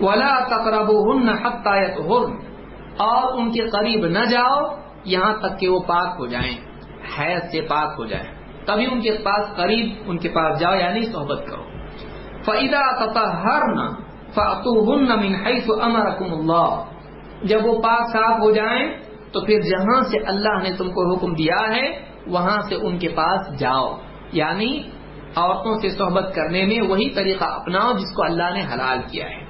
ولا تقرب ہن حقایت اور ان کے قریب نہ جاؤ، یہاں تک کہ وہ پاک ہو جائیں، حیض سے پاک ہو جائیں۔ تبھی ان کے پاس قریب، ان کے پاس جاؤ یعنی صحبت کرو۔ فعدا ہر نہ من حیث امرکم اللہ جب وہ پاک صاف ہو جائیں، تو پھر جہاں سے اللہ نے تم کو حکم دیا ہے، وہاں سے ان کے پاس جاؤ۔ یعنی عورتوں سے صحبت کرنے میں وہی طریقہ اپناؤ جس کو اللہ نے حلال کیا ہے۔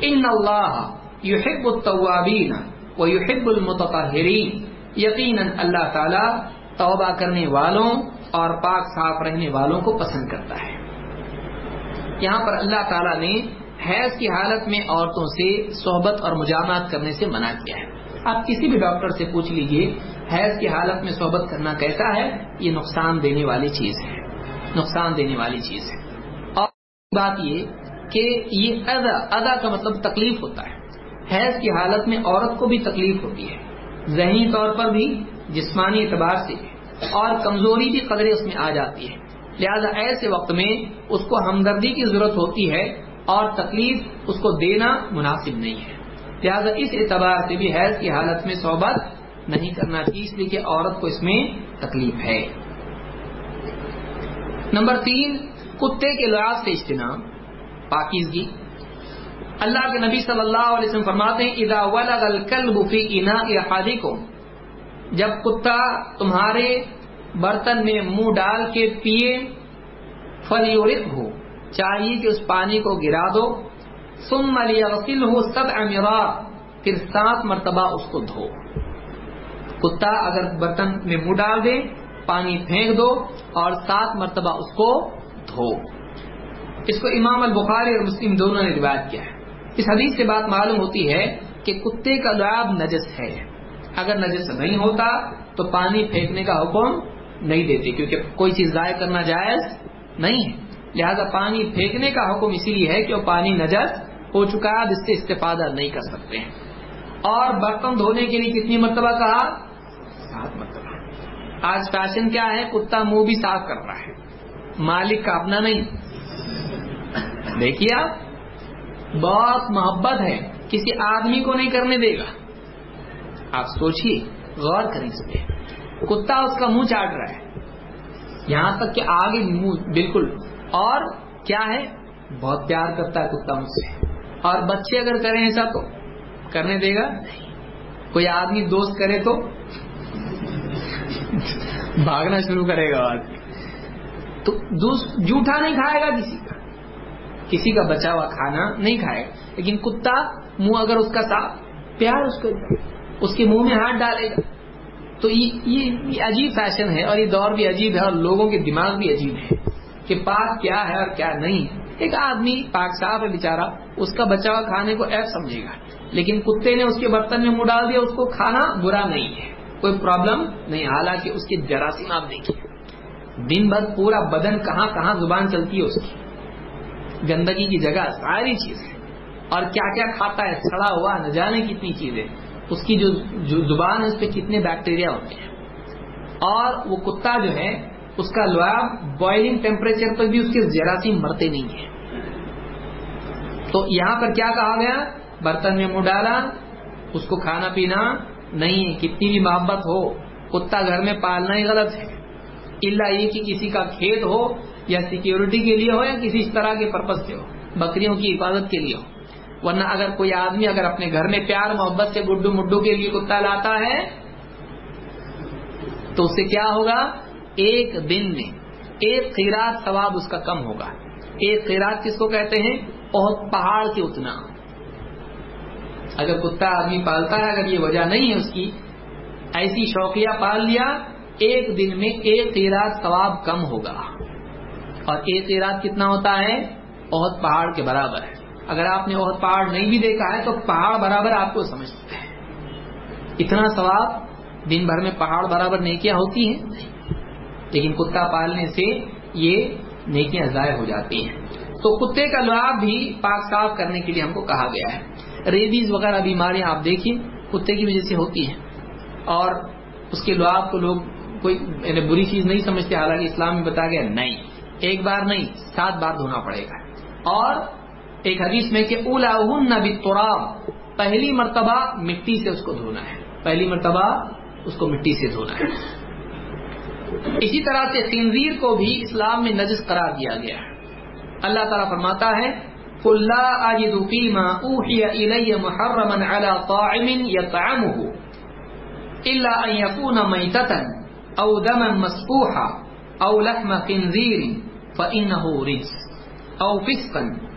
ان اللہ یحب التوابین و یحب المتطہرین یقیناً اللہ تعالی توبہ کرنے والوں اور پاک صاف رہنے والوں کو پسند کرتا ہے۔ یہاں پر اللہ تعالیٰ نے حیض کی حالت میں عورتوں سے صحبت اور مجامات کرنے سے منع کیا ہے۔ آپ کسی بھی ڈاکٹر سے پوچھ لیجیے، حیض کی حالت میں صحبت کرنا کیسا ہے؟ یہ نقصان دینے والی چیز ہے۔ نقصان دینے والی چیز ہے۔ اور بات یہ کہ یہ ادا ادا کا مطلب تکلیف ہوتا ہے۔ حیض کی حالت میں عورت کو بھی تکلیف ہوتی ہے۔ ذہنی طور پر بھی، جسمانی اعتبار سے، اور کمزوری بھی قدرے اس میں آ جاتی ہے لہذا ایسے وقت میں اس کو ہمدردی کی ضرورت ہوتی ہے اور تکلیف اس کو دینا مناسب نہیں ہے۔ لہذا اس اعتبار سے بھی حیض کی حالت میں صحبت نہیں کرنا چاہیے، اس لیے کہ عورت کو اس میں تکلیف ہے۔ نمبر تین، کتے کے لحاظ سے اجتناب، پاکیزگی۔ اللہ کے نبی صلی اللہ علیہ وسلم فرماتے ہیں ادا ولغ الکلب فی انا احادیکم جب کتا تمہارے برتن میں منہ ڈال کے پیے فلیورت ہو چاہیے کہ اس پانی کو گرا دو۔ سم علی وکیل ہو سب امرات پھر سات مرتبہ اس کو دھو۔ کتا اگر برتن میں منہ ڈال دے، پانی پھینک دو اور سات مرتبہ اس کو دھو۔ اس کو امام البخاری اور مسلم دونوں نے روایت کیا ہے۔ اس حدیث سے بات معلوم ہوتی ہے کہ کتے کا لعاب نجس ہے۔ اگر نجس نہیں ہوتا تو پانی پھینکنے کا حکم نہیں دیتے کیونکہ کوئی چیز ضائع کرنا جائز نہیں ہے۔ لہذا پانی پھینکنے کا حکم اسی لیے ہے کہ وہ پانی نجس ہو چکا ہے، جس سے استفادہ نہیں کر سکتے ہیں۔ اور برتن دھونے کے لیے کتنی مرتبہ کہا؟ سات مرتبہ۔ آج فیشن کیا ہے؟ کتا منہ بھی صاف کر رہا ہے۔ مالک کا اپنا نہیں۔ دیکھیے آپ، بہت محبت ہے، کسی آدمی کو نہیں کرنے دے گا۔ آپ سوچیے غور کریں اس پہ۔ کتا اس کا منہ چاٹ رہا ہے۔ یہاں تک کہ آگے منہ، بالکل۔ اور کیا ہے؟ بہت پیار کرتا ہے کتا مجھ سے۔ اور بچے اگر کریں ایسا تو کرنے دے گا؟ کوئی آدمی دوست کرے تو؟ بھاگنا شروع کرے گا آدمی۔ تو جھوٹا نہیں کھائے گا کسی کا۔ کسی کا بچا ہوا کھانا نہیں کھائے گا۔ لیکن کتا منہ اگر اس کا صاف پیار اس کو اس کے منہ میں ہاتھ ڈالے گا۔ تو یہ عجیب فیشن ہے اور یہ دور بھی عجیب ہے اور لوگوں کے دماغ بھی عجیب ہے کہ پاک کیا ہے اور کیا نہیں ایک آدمی پاک صاف ہے بےچارا اس کا بچا ہوا کھانے کو ایپ سمجھے گا، لیکن کتے نے اس کے برتن میں منہ ڈال دیا، اس کو کھانا برا نہیں ہے، کوئی پرابلم نہیں۔ حالانکہ اس کے جراثیم آپ دیکھیے۔ دن بھر پورا بدن کہاں کہاں زبان چلتی ہے اس کی۔ گندگی کی جگہ ساری چیز ہے۔ اور کیا کیا کھاتا ہے، سڑا ہوا، نہ جانے کتنی چیزیں۔ اس کی جو زبان ہے، اس پہ کتنے بیکٹیریا ہوتے ہیں۔ اور وہ کتا جو ہے، اس کا لواب بوائلنگ ٹیمپریچر پر بھی اس کے جراثیم مرتے نہیں ہیں۔ تو یہاں پر کیا کہا گیا؟ برتن میں منہ ڈالا، اس کو کھانا پینا نہیں کتنی بھی محبت ہو، کتا گھر میں پالنا ہی غلط ہے۔ اللہ یہ کہ کسی کا کھیت ہو یا سیکیورٹی کے لیے ہو یا کسی اس طرح کے پرپز سے ہو، بکریوں کی حفاظت کے لیے ہو۔ ورنہ اگر کوئی آدمی اگر اپنے گھر میں پیار محبت سے گڈو مڈو کے لیے کتا لاتا ہے، تو اس سے کیا ہوگا؟ ایک دن میں، ایک خیرات ثواب اس کا کم ہوگا۔ ایک خیرات کس کو کہتے ہیں؟ بہت پہاڑ کے اتنا۔ اگر کتا آدمی پالتا ہے، اگر یہ وجہ نہیں ہے اس کی، ایسی شوقیہ پال لیا، ایک دن میں ایک خیرات ثواب کم ہوگا۔ اور ایک خیرات کتنا ہوتا ہے؟ بہت پہاڑ کے برابر ہے۔ اگر آپ نے بہت پہاڑ نہیں بھی دیکھا ہے تو پہاڑ برابر آپ کو سمجھتے ہیں۔ اتنا ثواب دن بھر میں پہاڑ برابر نیکیاں ہوتی ہیں۔ لیکن کتا پالنے سے یہ نیکیاں ضائع ہو جاتی ہیں۔ تو کتے کا لعاب بھی پاک صاف کرنے کے لیے ہم کو کہا گیا ہے۔ ریبیز وغیرہ بیماریاں آپ دیکھیے کتے کی وجہ سے ہوتی ہیں۔ اور اس کے لعاب کو لوگ کوئی یعنی بری چیز نہیں سمجھتے، حالانکہ اسلام میں بتا گیا نہیں۔ ایک بار نہیں، سات بار دھونا پڑے گا۔ اور ایک حدیث میں کہ اولا نبی تراب پہلی مرتبہ مٹی سے اس کو دھونا ہے۔ پہلی مرتبہ اس کو مٹی سے دھونا ہے۔ اسی طرح سے خنزیر کو بھی اسلام میں نجس قرار دیا گیا ہے۔ اللہ تعالیٰ فرماتا ہے لا او دما مسفوحا او لحم خنزير فانه رجس او فسقا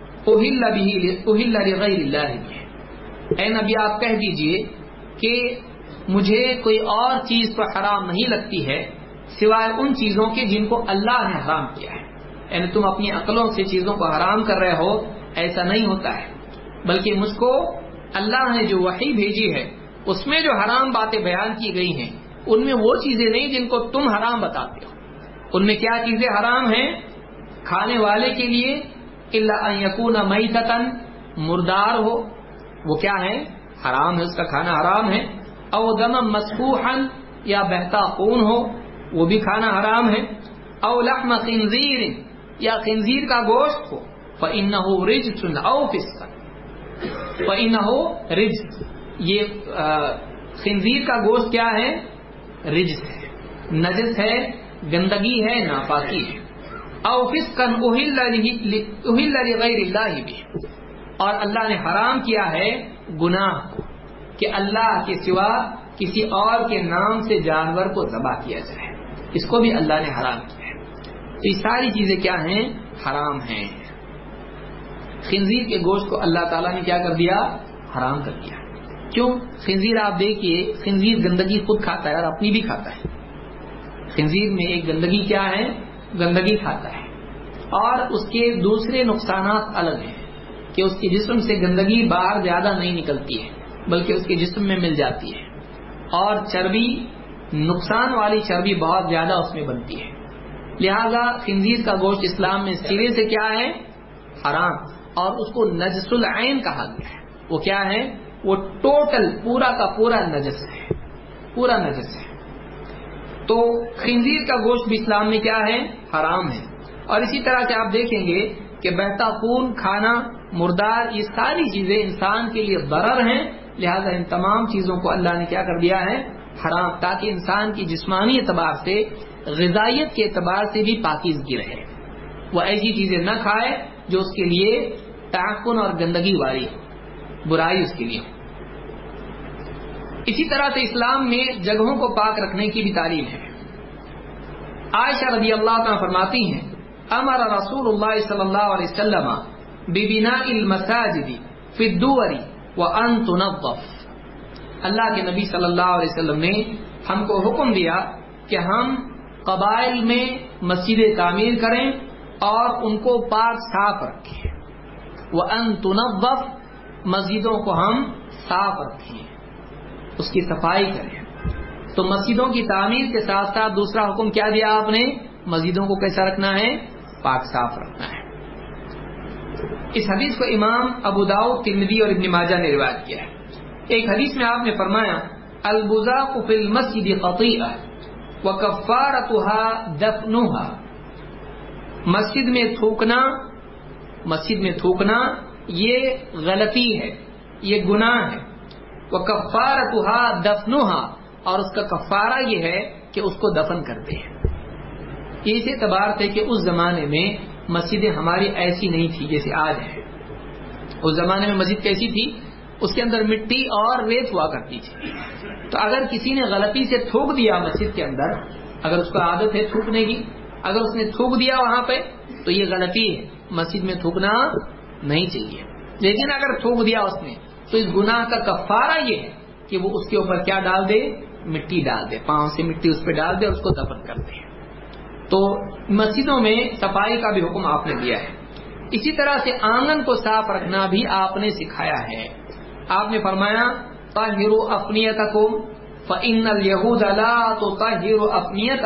اے نبی، آپ کہہ دیجیے کہ مجھے کوئی اور چیز تو حرام نہیں لگتی ہے سوائے ان چیزوں کے جن کو اللہ نے حرام کیا ہے۔ یعنی تم اپنی عقلوں سے چیزوں کو حرام کر رہے ہو، ایسا نہیں ہوتا ہے۔ بلکہ مجھ کو اللہ نے جو وحی بھیجی ہے، اس میں جو حرام باتیں بیان کی گئی ہیں، ان میں وہ چیزیں نہیں جن کو تم حرام بتاتے ہو۔ ان میں کیا چیزیں حرام ہیں؟ کھانے والے کے لیے اللہ یقون مئی مردار ہو۔ وہ کیا ہے؟ حرام ہے، اس کا کھانا حرام ہے۔ او دم مسفوحن یا بہتا خون ہو، وہ بھی کھانا حرام ہے۔ او لحم خنزیر یا خنزیر کا گوشت ہو۔ فن ہو رج سن او فن ہو رج یہ خنزیر کا گوشت کیا ہے؟ رج ہے۔ نجس ہے، گندگی ہے، ناپاکی ہے۔ او فسکن غیر اللہ بھی اور اللہ نے حرام کیا ہے گناہ کو، کہ اللہ کے سوا کسی اور کے نام سے جانور کو ذبح کیا جائے۔ اس کو بھی اللہ نے حرام کیا ہے۔ تو یہ ساری چیزیں کیا ہیں؟ حرام ہیں۔ خنزیر کے گوشت کو اللہ تعالیٰ نے کیا کر دیا؟ حرام کر دیا۔ کیوں؟ خنزیر آپ دیکھیے، خنزیر گندگی خود کھاتا ہے اور اپنی بھی کھاتا ہے۔ خنزیر میں ایک گندگی کیا ہے؟ گندگی کھاتا ہے۔ اور اس کے دوسرے نقصانات الگ ہیں کہ اس کے جسم سے گندگی باہر زیادہ نہیں نکلتی ہے، بلکہ اس کے جسم میں مل جاتی ہے۔ اور چربی، نقصان والی چربی بہت زیادہ اس میں بنتی ہے۔ لہذا خنزیر کا گوشت اسلام میں سرے سے کیا ہے؟ حرام۔ اور اس کو نجس العین کہا گیا ہے۔ وہ کیا ہے؟ وہ ٹوٹل پورا کا پورا نجس ہے۔ پورا نجس ہے۔ تو خنزیر کا گوشت بھی اسلام میں کیا ہے؟ حرام ہے۔ اور اسی طرح سے آپ دیکھیں گے کہ بہتا خون، کھانا، مردار، یہ ساری چیزیں انسان کے لیے ضرر ہیں۔ لہذا ان تمام چیزوں کو اللہ نے کیا کر دیا ہے؟ حرام۔ تاکہ انسان کی جسمانی اعتبار سے، غذائیت کے اعتبار سے بھی پاکیزگی رہے وہ ایسی چیزیں نہ کھائے جو اس کے لیے تعقن اور گندگی والی، برائی اس کے لیے اسی طرح سے اسلام میں جگہوں کو پاک رکھنے کی بھی تعلیم ہے۔ عائشہ رضی اللہ تعالیٰ فرماتی ہیں، امر رسول اللہ صلی اللہ علیہ وسلم ببنا المساجد فی الدوری وان تنظف۔ اللہ کے نبی صلی اللہ علیہ وسلم نے ہم کو حکم دیا کہ ہم قبائل میں مسجدیں تعمیر کریں اور ان کو پاک صاف رکھیں۔ وہ ان تنظف، مسجدوں کو ہم صاف رکھیں۔ اس کی صفائی کریں۔ تو مسجدوں کی تعمیر کے ساتھ ساتھ دوسرا حکم کیا دیا آپ نے؟ مسجدوں کو کیسا رکھنا ہے؟ پاک صاف رکھنا ہے۔ اس حدیث کو امام ابو داؤ ترمدی اور ابن ماجہ نے روایت کیا ہے۔ ایک حدیث میں آپ نے فرمایا البزا فل مسجد فقیہ و کفارتها دفنها مسجد میں تھوکنا، مسجد میں تھوکنا، یہ غلطی ہے، یہ گناہ ہے۔ وہ کفارتها دفنها اور اس کا کفارہ یہ ہے کہ اس کو دفن کرتے ہیں۔ اس اعتبار سے کہ اس زمانے میں مسجدیں ہماری ایسی نہیں تھی جیسے آج ہے اس زمانے میں مسجد کیسی تھی؟ اس کے اندر مٹی اور ریت ہوا کرتی تھی۔ تو اگر کسی نے غلطی سے تھوک دیا مسجد کے اندر، اگر اس کو عادت ہے تھوکنے کی، اگر اس نے تھوک دیا وہاں پہ، تو یہ غلطی ہے۔ مسجد میں تھوکنا نہیں چاہیے۔ لیکن اگر تھوک دیا اس نے تو اس گناہ کا کفارہ یہ ہے کہ وہ اس کے اوپر کیا ڈال دے؟ مٹی ڈال دے۔ پاؤں سے مٹی اس پہ ڈال دے اور اس کو دفن کر دے۔ تو مسجدوں میں صفائی کا بھی حکم آپ نے دیا ہے۔ اسی طرح سے آنگن کو صاف رکھنا بھی آپ نے سکھایا ہے۔ آپ نے فرمایا تاہرو اپنیت کو فن الہود اللہ تو تاہر اپنیت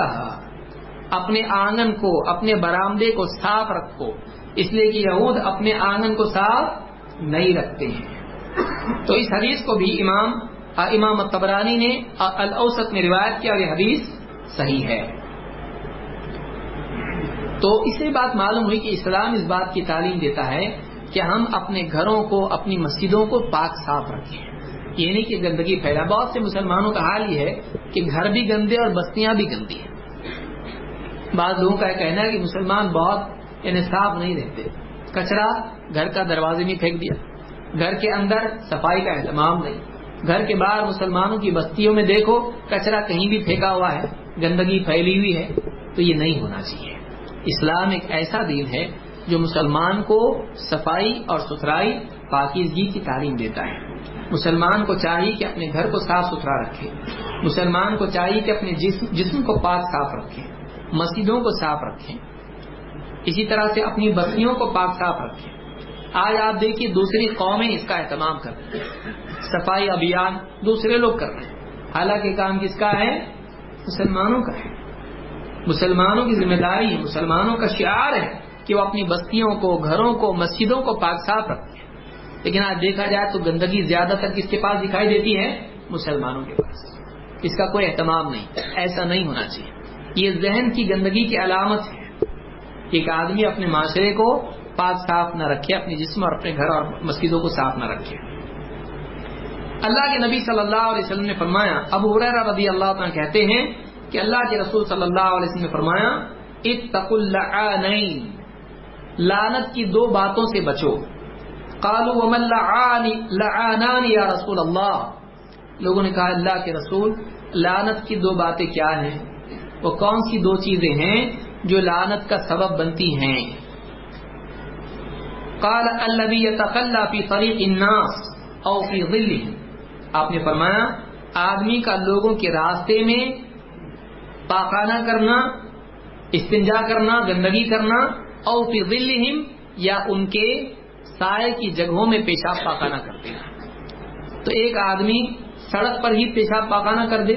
اپنے آنگن کو، اپنے برامدے کو صاف رکھو۔ اس لیے کہ یہود اپنے آنگن کو صاف نہیں رکھتے ہیں۔ تو اس حدیث کو بھی امام امام تبرانی نے الاوسط میں روایت کیا یہ حدیث صحیح ہے۔ تو اس سے بات معلوم ہوئی کہ اسلام اس بات کی تعلیم دیتا ہے کہ ہم اپنے گھروں کو، اپنی مسجدوں کو پاک صاف رکھیں۔ یہ نہیں کہ گندگی پھیلا۔ بہت سے مسلمانوں کا حال یہ ہے کہ گھر بھی گندے اور بستیاں بھی گندی ہیں۔ بعض لوگوں کا کہنا ہے کہ مسلمان بہت یعنی صاف نہیں رہتے۔ کچرا گھر کا دروازے میں پھینک دیا۔ گھر کے اندر صفائی کا اہتمام نہیں۔ گھر کے باہر مسلمانوں کی بستیوں میں دیکھو، کچرا کہیں بھی پھینکا ہوا ہے، گندگی پھیلی ہوئی ہے، تو یہ نہیں ہونا چاہیے۔ اسلام ایک ایسا دین ہے جو مسلمان کو صفائی اور ستھرائی، پاکیزگی کی تعلیم دیتا ہے۔ مسلمان کو چاہیے کہ اپنے گھر کو صاف ستھرا رکھے۔ مسلمان کو چاہیے کہ اپنے جسم جسم کو پاک صاف رکھے، مسجدوں کو صاف رکھیں اسی طرح سے اپنی بستیوں کو پاک صاف رکھیں آج آپ دیکھیے دوسری قومیں اس کا اہتمام کر رہی ہیں۔ صفائی ابھیان دوسرے لوگ کر رہے ہیں۔ حالانکہ کام کس کا ہے؟ مسلمانوں کا ہے۔ مسلمانوں کی ذمہ داری ہے، مسلمانوں کا شعار ہے کہ وہ اپنی بستیوں کو، گھروں کو، مسجدوں کو پاک صاف رکھتے ہیں۔ لیکن آج دیکھا جائے تو گندگی زیادہ تر کس کے پاس دکھائی دیتی ہے؟ مسلمانوں کے پاس۔ اس کا کوئی اہتمام نہیں۔ ایسا نہیں ہونا چاہیے۔ یہ ذہن کی گندگی کی علامت ہے۔ ایک آدمی اپنے معاشرے کو پاک صاف نہ رکھے اپنے جسم اور اپنے گھر اور مسجدوں کو صاف نہ رکھے۔ اللہ کے نبی صلی اللہ علیہ وسلم نے فرمایا، ابو حریرہ رضی اللہ تعالیٰ کہتے ہیں کہ اللہ کے رسول صلی اللہ علیہ وسلم نے فرمایا اتق اللعانین، لعنت کی دو باتوں سے بچو۔ قالوا ومن لعانان یا رسول اللہ؟ لوگوں نے کہا، اللہ کے رسول، لعنت کی دو باتیں کیا ہیں؟ وہ کون سی دو چیزیں ہیں جو لعنت کا سبب بنتی ہیں؟ قال الذي يتخلى في طريق الناس او في ظلهم۔ آپ نے فرمایا، آدمی کا لوگوں کے راستے میں پاخانہ کرنا، استنجا کرنا، گندگی کرنا او فی ظلہم یا ان کے سائے کی جگہوں میں پیشاب پاخانہ کرتے ہیں تو ایک آدمی سڑک پر ہی پیشاب پاخانہ کر دے،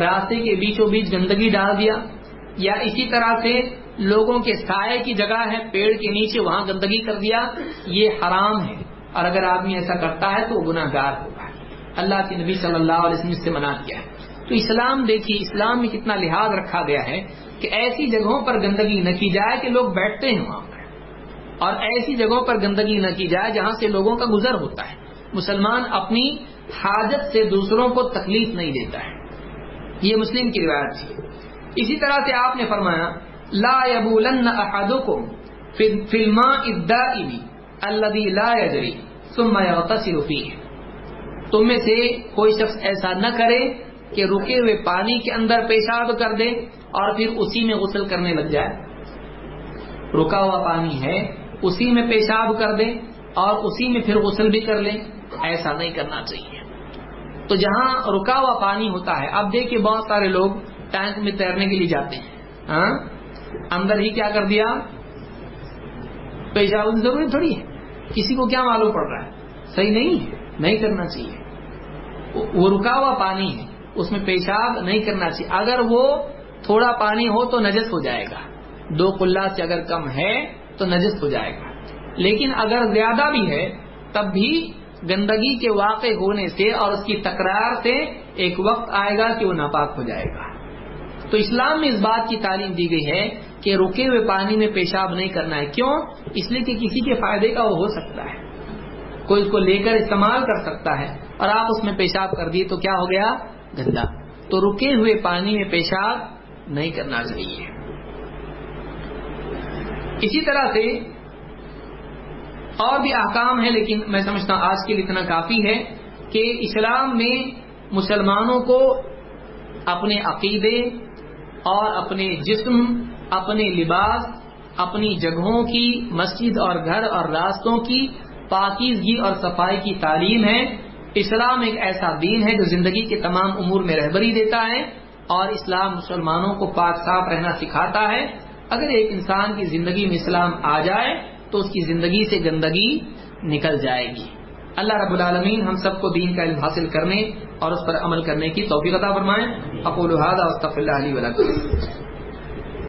راستے کے بیچوں بیچ گندگی ڈال دیا، یا اسی طرح سے لوگوں کے سائے کی جگہ ہے، پیڑ کے نیچے وہاں گندگی کر دیا، یہ حرام ہے۔ اور اگر آدمی ایسا کرتا ہے تو وہ گناہ گار ہوگا۔ اللہ کے نبی صلی اللہ علیہ وسلم سے منع کیا ہے۔ تو اسلام دیکھیے، اسلام میں کتنا لحاظ رکھا گیا ہے کہ ایسی جگہوں پر گندگی نہ کی جائے کہ لوگ بیٹھتے ہیں وہاں پر۔ اور ایسی جگہوں پر گندگی نہ کی جائے جہاں سے لوگوں کا گزر ہوتا ہے۔ مسلمان اپنی حاجت سے دوسروں کو تکلیف نہیں دیتا ہے۔ یہ مسلم کی روایت تھی۔ اسی طرح سے آپ نے فرمایا لا يبولن احدكم في الماء الدائم الذي لا يجري، ثم يغتسل فيه. تم میں سے کوئی شخص ایسا نہ کرے کہ رکے ہوئے پانی کے اندر پیشاب کر دے اور پھر اسی میں غسل کرنے لگ جائے۔ رکا ہوا پانی ہے، اسی میں پیشاب کر دے اور اسی میں پھر غسل بھی کر لے ایسا نہیں کرنا چاہیے۔ تو جہاں رکا ہوا پانی ہوتا ہے، اب دیکھیے بہت سارے لوگ ٹینک میں تیرنے کے لیے جاتے ہیں۔ ہاں؟ اندر ہی کیا کر دیا؟ پیشاب ضروری تھوڑی ہے۔ کسی کو کیا معلوم پڑ رہا ہے؟ صحیح نہیں ہے، نہیں کرنا چاہیے۔ وہ رکا ہوا پانی ہے، اس میں پیشاب نہیں کرنا چاہیے۔ اگر وہ تھوڑا پانی ہو تو نجس ہو جائے گا۔ دو کلا سے اگر کم ہے تو نجس ہو جائے گا۔ لیکن اگر زیادہ بھی ہے، تب بھی گندگی کے واقع ہونے سے اور اس کی تکرار سے ایک وقت آئے گا کہ وہ ناپاک ہو جائے گا۔ تو اسلام میں اس بات کی تعلیم دی گئی ہے کہ رکے ہوئے پانی میں پیشاب نہیں کرنا ہے۔ کیوں؟ اس لیے کہ کسی کے فائدے کا وہ ہو سکتا ہے۔ کوئی اس کو لے کر استعمال کر سکتا ہے اور آپ اس میں پیشاب کر دیے تو کیا ہو گیا؟ گندا۔ تو رکے ہوئے پانی میں پیشاب نہیں کرنا چاہیے۔ اسی طرح سے اور بھی احکام ہے لیکن میں سمجھتا ہوں آج کے لیے اتنا کافی ہے کہ اسلام میں مسلمانوں کو اپنے عقیدے اور اپنے جسم، اپنے لباس، اپنی جگہوں کی، مسجد اور گھر اور راستوں کی پاکیزگی اور صفائی کی تعلیم ہے۔ اسلام ایک ایسا دین ہے جو زندگی کے تمام امور میں رہبری دیتا ہے اور اسلام مسلمانوں کو پاک صاف رہنا سکھاتا ہے۔ اگر ایک انسان کی زندگی میں اسلام آ جائے تو اس کی زندگی سے گندگی نکل جائے گی۔ اللہ رب العالمین ہم سب کو دین کا علم حاصل کرنے اور اس پر عمل کرنے کی توفیق عطا فرمائیں اقول هذا واستغفر الله لي ولكم.